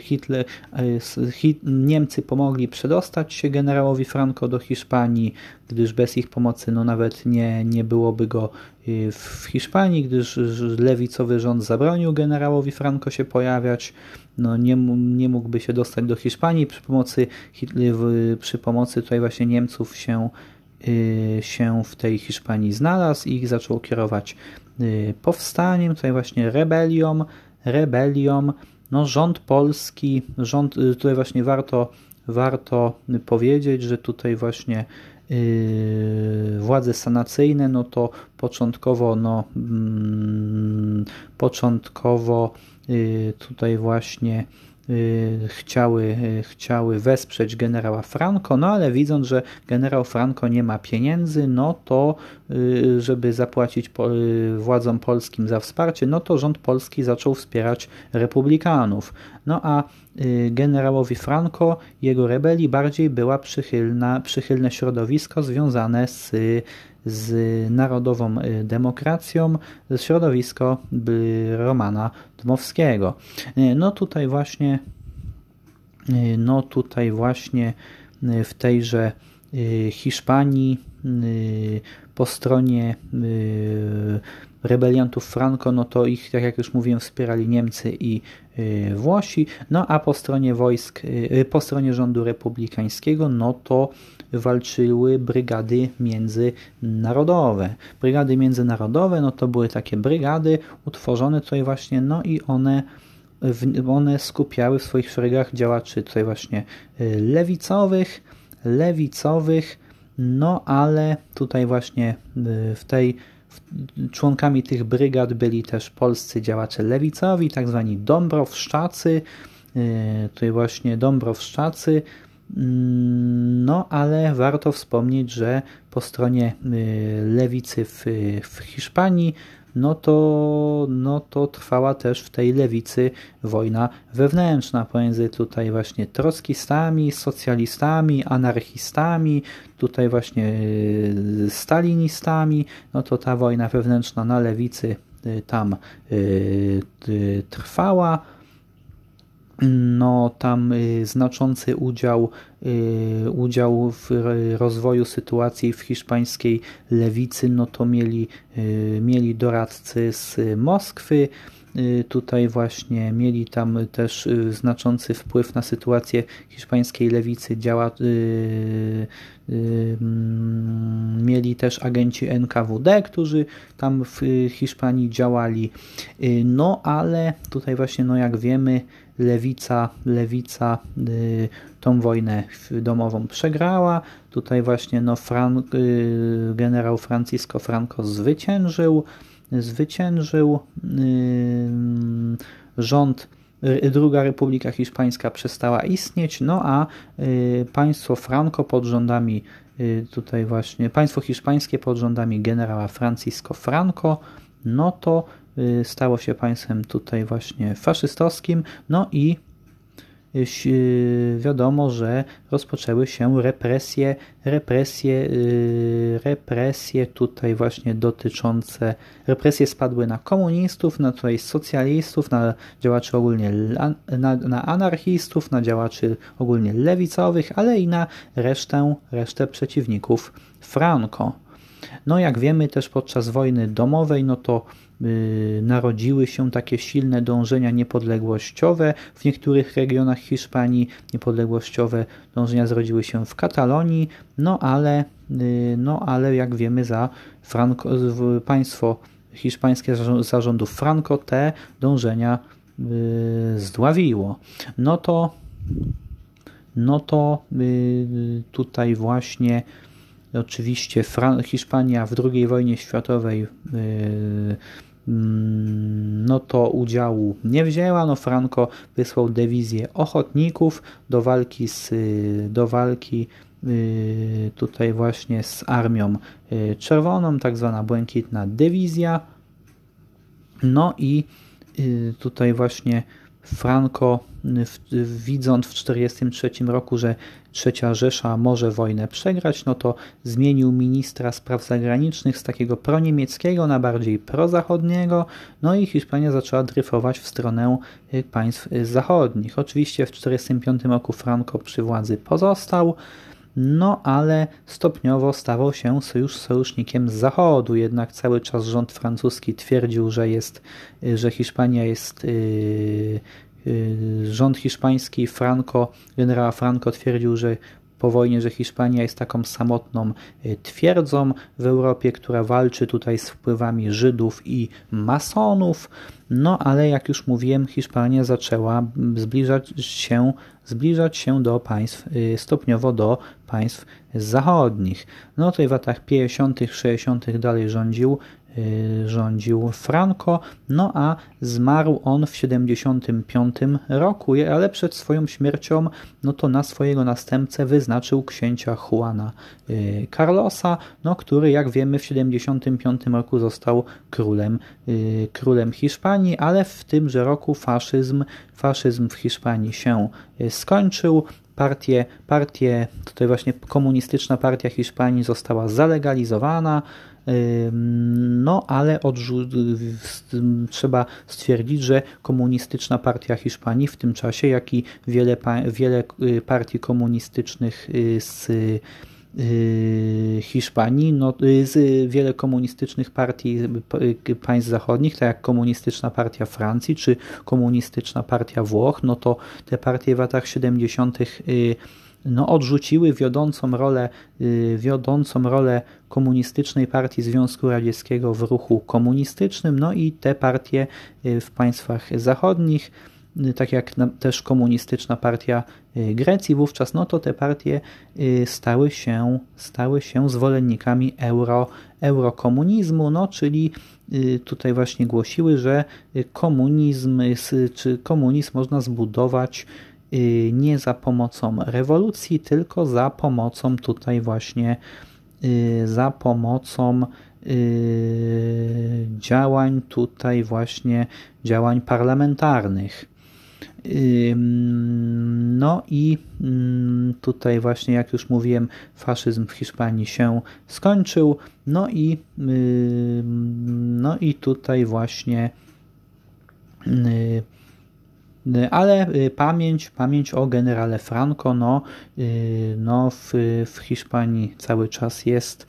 Hitler, y, Niemcy pomogli przedostać się generałowi Franco do Hiszpanii, gdyż bez ich pomocy no nawet nie, nie byłoby go y, w Hiszpanii, gdyż lewicowy rząd zabronił generałowi Franco się pojawiać, no nie, nie mógłby się dostać do Hiszpanii. Przy pomocy, przy pomocy tutaj właśnie Niemców się, się w tej Hiszpanii znalazł i ich zaczął kierować powstaniem, tutaj właśnie rebelią, rebelią. No, rząd polski, rząd, y, tutaj właśnie warto, warto powiedzieć, że tutaj właśnie yy, władze sanacyjne, no to początkowo, no, mm, początkowo yy, tutaj właśnie chciały, chciały wesprzeć generała Franco, no ale widząc, że generał Franco nie ma pieniędzy, no to żeby zapłacić władzom polskim za wsparcie, no to rząd polski zaczął wspierać republikanów. No a generałowi Franco, jego rebelii bardziej była przychylna, przychylne środowisko związane z z narodową y, demokracją środowisko Romana Dmowskiego. Y, no tutaj właśnie y, no tutaj właśnie w tejże Hiszpanii po stronie rebeliantów Franco, no to ich, tak jak już mówiłem, wspierali Niemcy i Włosi, no a po stronie wojsk, po stronie rządu republikańskiego, no to walczyły brygady międzynarodowe. Brygady międzynarodowe, no to były takie brygady utworzone tutaj właśnie, no i one one skupiały w swoich szeregach działaczy tutaj właśnie y, lewicowych, lewicowych, no ale tutaj właśnie y, w tej członkami tych brygad byli też polscy działacze lewicowi, tak zwani Dąbrowszczacy, y, tutaj właśnie Dąbrowszczacy, Mm, no, ale warto wspomnieć, że po stronie y, lewicy w, w Hiszpanii, no to, no to trwała też w tej lewicy wojna wewnętrzna pomiędzy tutaj właśnie trockistami, socjalistami, anarchistami, tutaj właśnie y, stalinistami, no to ta wojna wewnętrzna na lewicy y, tam trwała no tam y, znaczący udział, y, udział w rozwoju sytuacji w hiszpańskiej lewicy, no to mieli, y, mieli doradcy z Moskwy, tutaj właśnie mieli tam też znaczący wpływ na sytuację hiszpańskiej lewicy, działa, mm, mieli też agenci NKWD, którzy tam w Hiszpanii działali, no ale tutaj właśnie, no jak wiemy, lewica, lewica y, tą wojnę domową przegrała. Tutaj właśnie no, Fran y, generał Francisco Franco zwyciężył, zwyciężył y, rząd Druga Republika Hiszpańska przestała istnieć, no a państwo Franco pod rządami tutaj właśnie, państwo hiszpańskie pod rządami generała Francisco Franco, no to Y, stało się państwem tutaj właśnie faszystowskim, no i y, wiadomo, że rozpoczęły się represje, represje, y, represje tutaj właśnie dotyczące, represje spadły na komunistów, na tutaj socjalistów, na działaczy ogólnie, na, na anarchistów, na działaczy ogólnie lewicowych, ale i na resztę, resztę przeciwników Franco. No jak wiemy też podczas wojny domowej, no to Y, narodziły się takie silne dążenia niepodległościowe. W niektórych regionach Hiszpanii niepodległościowe dążenia zrodziły się w Katalonii, no ale, y, no ale jak wiemy za Franco, państwo hiszpańskie zarządów Franco te dążenia y, zdławiło. No to no to tutaj właśnie oczywiście Hiszpania w II wojnie światowej Mm, no to udziału nie wzięła. No Franco wysłał dywizję ochotników do walki z, do walki y, tutaj właśnie z Armią y, Czerwoną, tak zwana błękitna dywizja. No i y, tutaj właśnie Franco, widząc w 1943 roku, że trzecia Rzesza może wojnę przegrać, no to zmienił ministra spraw zagranicznych z takiego proniemieckiego na bardziej prozachodniego, no i Hiszpania zaczęła dryfować w stronę y, państw zachodnich. Oczywiście w 1945 roku Franco przy władzy pozostał, no ale stopniowo stawał się sojusz sojusznikiem z Zachodu, jednak cały czas rząd francuski twierdził, że jest, że Hiszpania jest yy, rząd hiszpański Franco, generała Franco twierdził, że po wojnie, że Hiszpania jest taką samotną y, twierdzą w Europie, która walczy tutaj z wpływami Żydów i masonów. No ale jak już mówiłem, Hiszpania zaczęła zbliżać się, zbliżać się do państw, y, stopniowo do państw zachodnich. No tutaj w latach 50., 60. dalej rządził rządził Franco, no a zmarł on w 75 roku, ale przed swoją śmiercią no to na swojego następcę wyznaczył księcia Juana Carlosa, no, który jak wiemy w 75 roku został królem, królem Hiszpanii, ale w tymże roku faszyzm, faszyzm w Hiszpanii się skończył, partie, partie, tutaj właśnie komunistyczna partia Hiszpanii została zalegalizowana, no ale trzeba stwierdzić, że komunistyczna partia Hiszpanii w tym czasie, jak i wiele, wiele y, partii komunistycznych y, z y, Hiszpanii, no, z wiele komunistycznych partii państw zachodnich, tak jak komunistyczna partia Francji czy komunistyczna partia Włoch, no to te partie w latach 70 no, odrzuciły wiodącą rolę, y, wiodącą rolę komunistycznej partii Związku Radzieckiego w ruchu komunistycznym, no i te partie y, w państwach zachodnich, y, tak jak też komunistyczna partia Grecji wówczas, no to te partie stały się, stały się zwolennikami euro, eurokomunizmu, no czyli tutaj właśnie głosiły, że komunizm, czy komunizm można zbudować nie za pomocą rewolucji, tylko za pomocą tutaj właśnie y, za pomocą y, działań tutaj właśnie działań parlamentarnych. No i mm, tutaj właśnie, jak już mówiłem, faszyzm w Hiszpanii się skończył. No i, no i tutaj właśnie Y, ale y, pamięć, pamięć o generale Franco no, y, no w, w Hiszpanii cały czas jest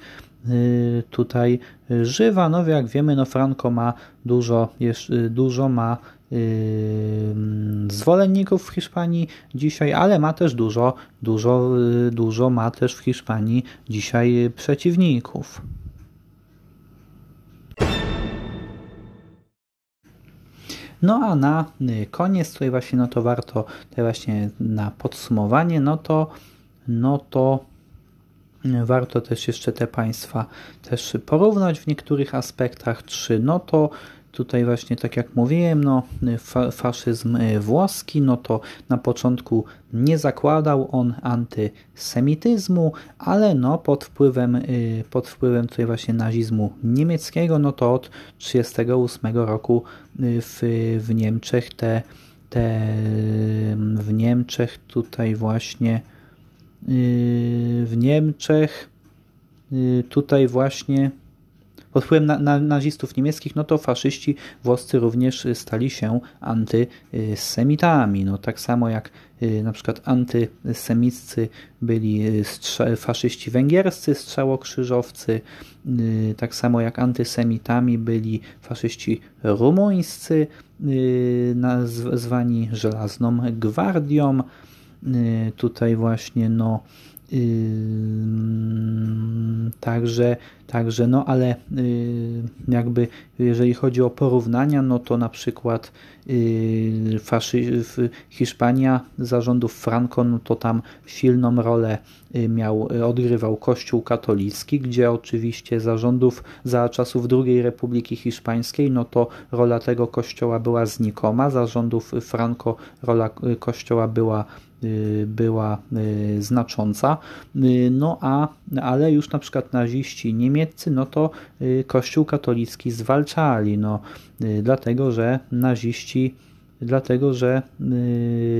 tutaj żywa. No jak wiemy, no Franco ma dużo, dużo ma zwolenników w Hiszpanii dzisiaj, ale ma też dużo, dużo, dużo ma też w Hiszpanii dzisiaj przeciwników. No a na y, koniec, tutaj właśnie no to warto, tutaj właśnie na podsumowanie, no to, no to y, warto też jeszcze te państwa też porównać w niektórych aspektach. Trzy, no to Tutaj właśnie, tak jak mówiłem, no, fa faszyzm y, włoski, no to na początku nie zakładał on antysemityzmu, ale no pod wpływem, y, pod wpływem tutaj właśnie nazizmu niemieckiego, no to od 1938 roku y, w, w Niemczech te, te w Niemczech tutaj właśnie w Niemczech tutaj właśnie pod wpływem na, na, nazistów niemieckich, no to faszyści włoscy również stali się antysemitami. No, tak samo jak y, na przykład antysemiccy byli y, faszyści węgierscy, strzałokrzyżowcy, y, tak samo jak antysemitami byli faszyści rumuńscy, zwani żelazną gwardią. Tutaj właśnie no Także, także no ale y, jakby jeżeli chodzi o porównania, no to na przykład y, Hiszpania zarządów Franco, no to tam silną rolę y, miał, odgrywał Kościół katolicki, gdzie oczywiście zarządów za czasów II Republiki Hiszpańskiej, no to rola tego kościoła była znikoma, zarządów Franco rola kościoła była była y, znacząca, y, no a ale już na przykład naziści niemieccy, no to kościół katolicki zwalczali, no dlatego, że naziści dlatego, że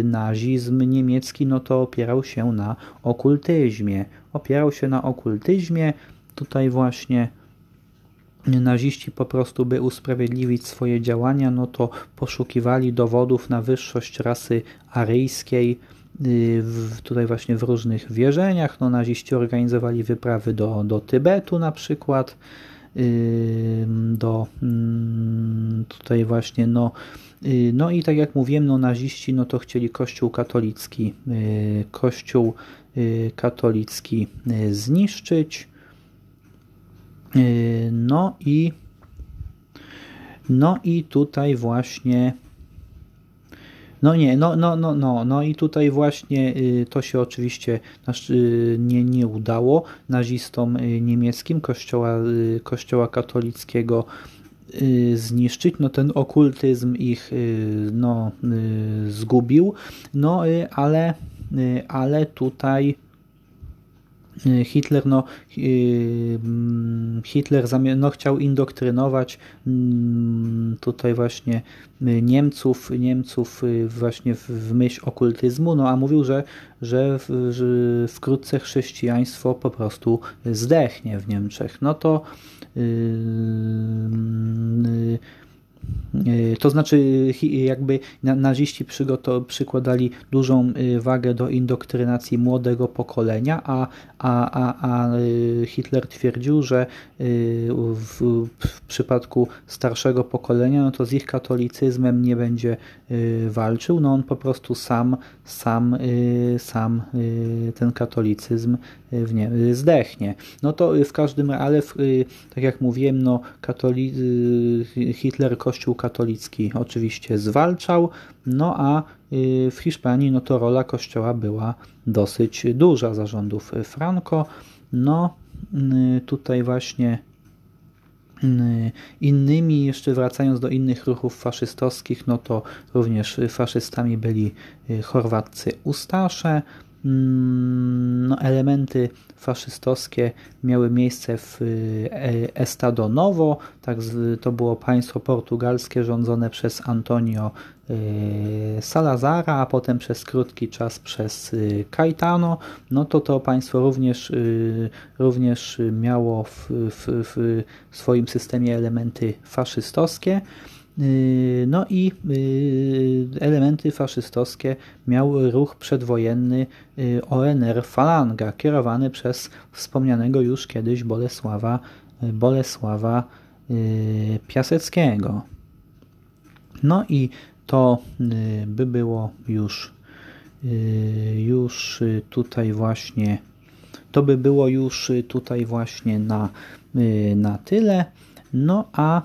nazizm niemiecki no to opierał się na okultyzmie. Opierał się na okultyzmie, tutaj właśnie naziści po prostu, by usprawiedliwić swoje działania, no to poszukiwali dowodów na wyższość rasy aryjskiej, Y, w, tutaj właśnie w różnych wierzeniach. No, naziści organizowali wyprawy do, do Tybetu na przykład, y, do mm, tutaj właśnie no, y, no i tak jak mówiłem, no naziści no to chcieli kościół katolicki kościół katolicki zniszczyć no i no i tutaj właśnie No nie, no, no, no, no, no i tutaj właśnie to się oczywiście nie, nie udało nazistom niemieckim kościoła, kościoła katolickiego zniszczyć, no ten okultyzm ich no, zgubił, no ale, ale tutaj Hitler, no, Hitler no, chciał indoktrynować tutaj właśnie Niemców, Niemców właśnie w myśl okultyzmu, no a mówił, że, że, że wkrótce chrześcijaństwo po prostu zdechnie w Niemczech. No to yy, E, to znaczy, jakby naziści przykładali dużą e, wagę do indoktrynacji młodego pokolenia, a, a, a, a e, Hitler twierdził, że w, w przypadku starszego pokolenia, no to z ich katolicyzmem nie będzie walczył. No on po prostu sam, sam, sam ten katolicyzm w nie, zdechnie. No to w każdym ale tak jak mówiłem, no katoli, Hitler katolicki oczywiście zwalczał, no a y, w Hiszpanii no to rola kościoła była dosyć duża zarządów Franco. No y, tutaj właśnie y, Innymi, jeszcze wracając do innych ruchów faszystowskich, no to również faszystami byli chorwaccy Ustasze, no, elementy faszystowskie miały miejsce w e, Estado Novo, tak to było państwo portugalskie rządzone przez Antonio e, Salazara, a potem przez krótki czas przez e, Caetano, no to to państwo również, również miało w, w, w swoim systemie elementy faszystowskie. Yy, no i yy, elementy faszystowskie miał ruch przedwojenny yy, ONR Falanga, kierowany przez wspomnianego już kiedyś Bolesława, Bolesława Piaseckiego. No i to by było już, już tutaj właśnie, to by było już tutaj właśnie na, na tyle. No a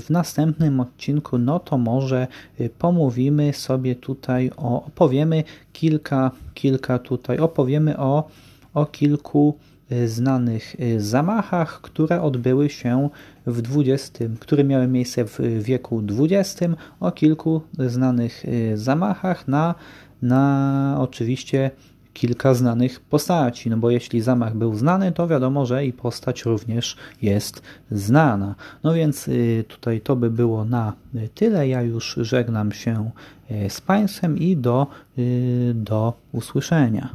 w następnym odcinku, no to może y, pomówimy sobie tutaj o, opowiemy kilka, kilka tutaj, opowiemy o, o kilku y, znanych zamachach, które odbyły się w XX, które miały miejsce w wieku XX, o kilku znanych zamachach na, na oczywiście kilka znanych postaci, no bo jeśli zamach był znany, to wiadomo, że i postać również jest znana. No więc y, tutaj to by było na tyle. Ja już żegnam się y, z Państwem i do, y, do usłyszenia.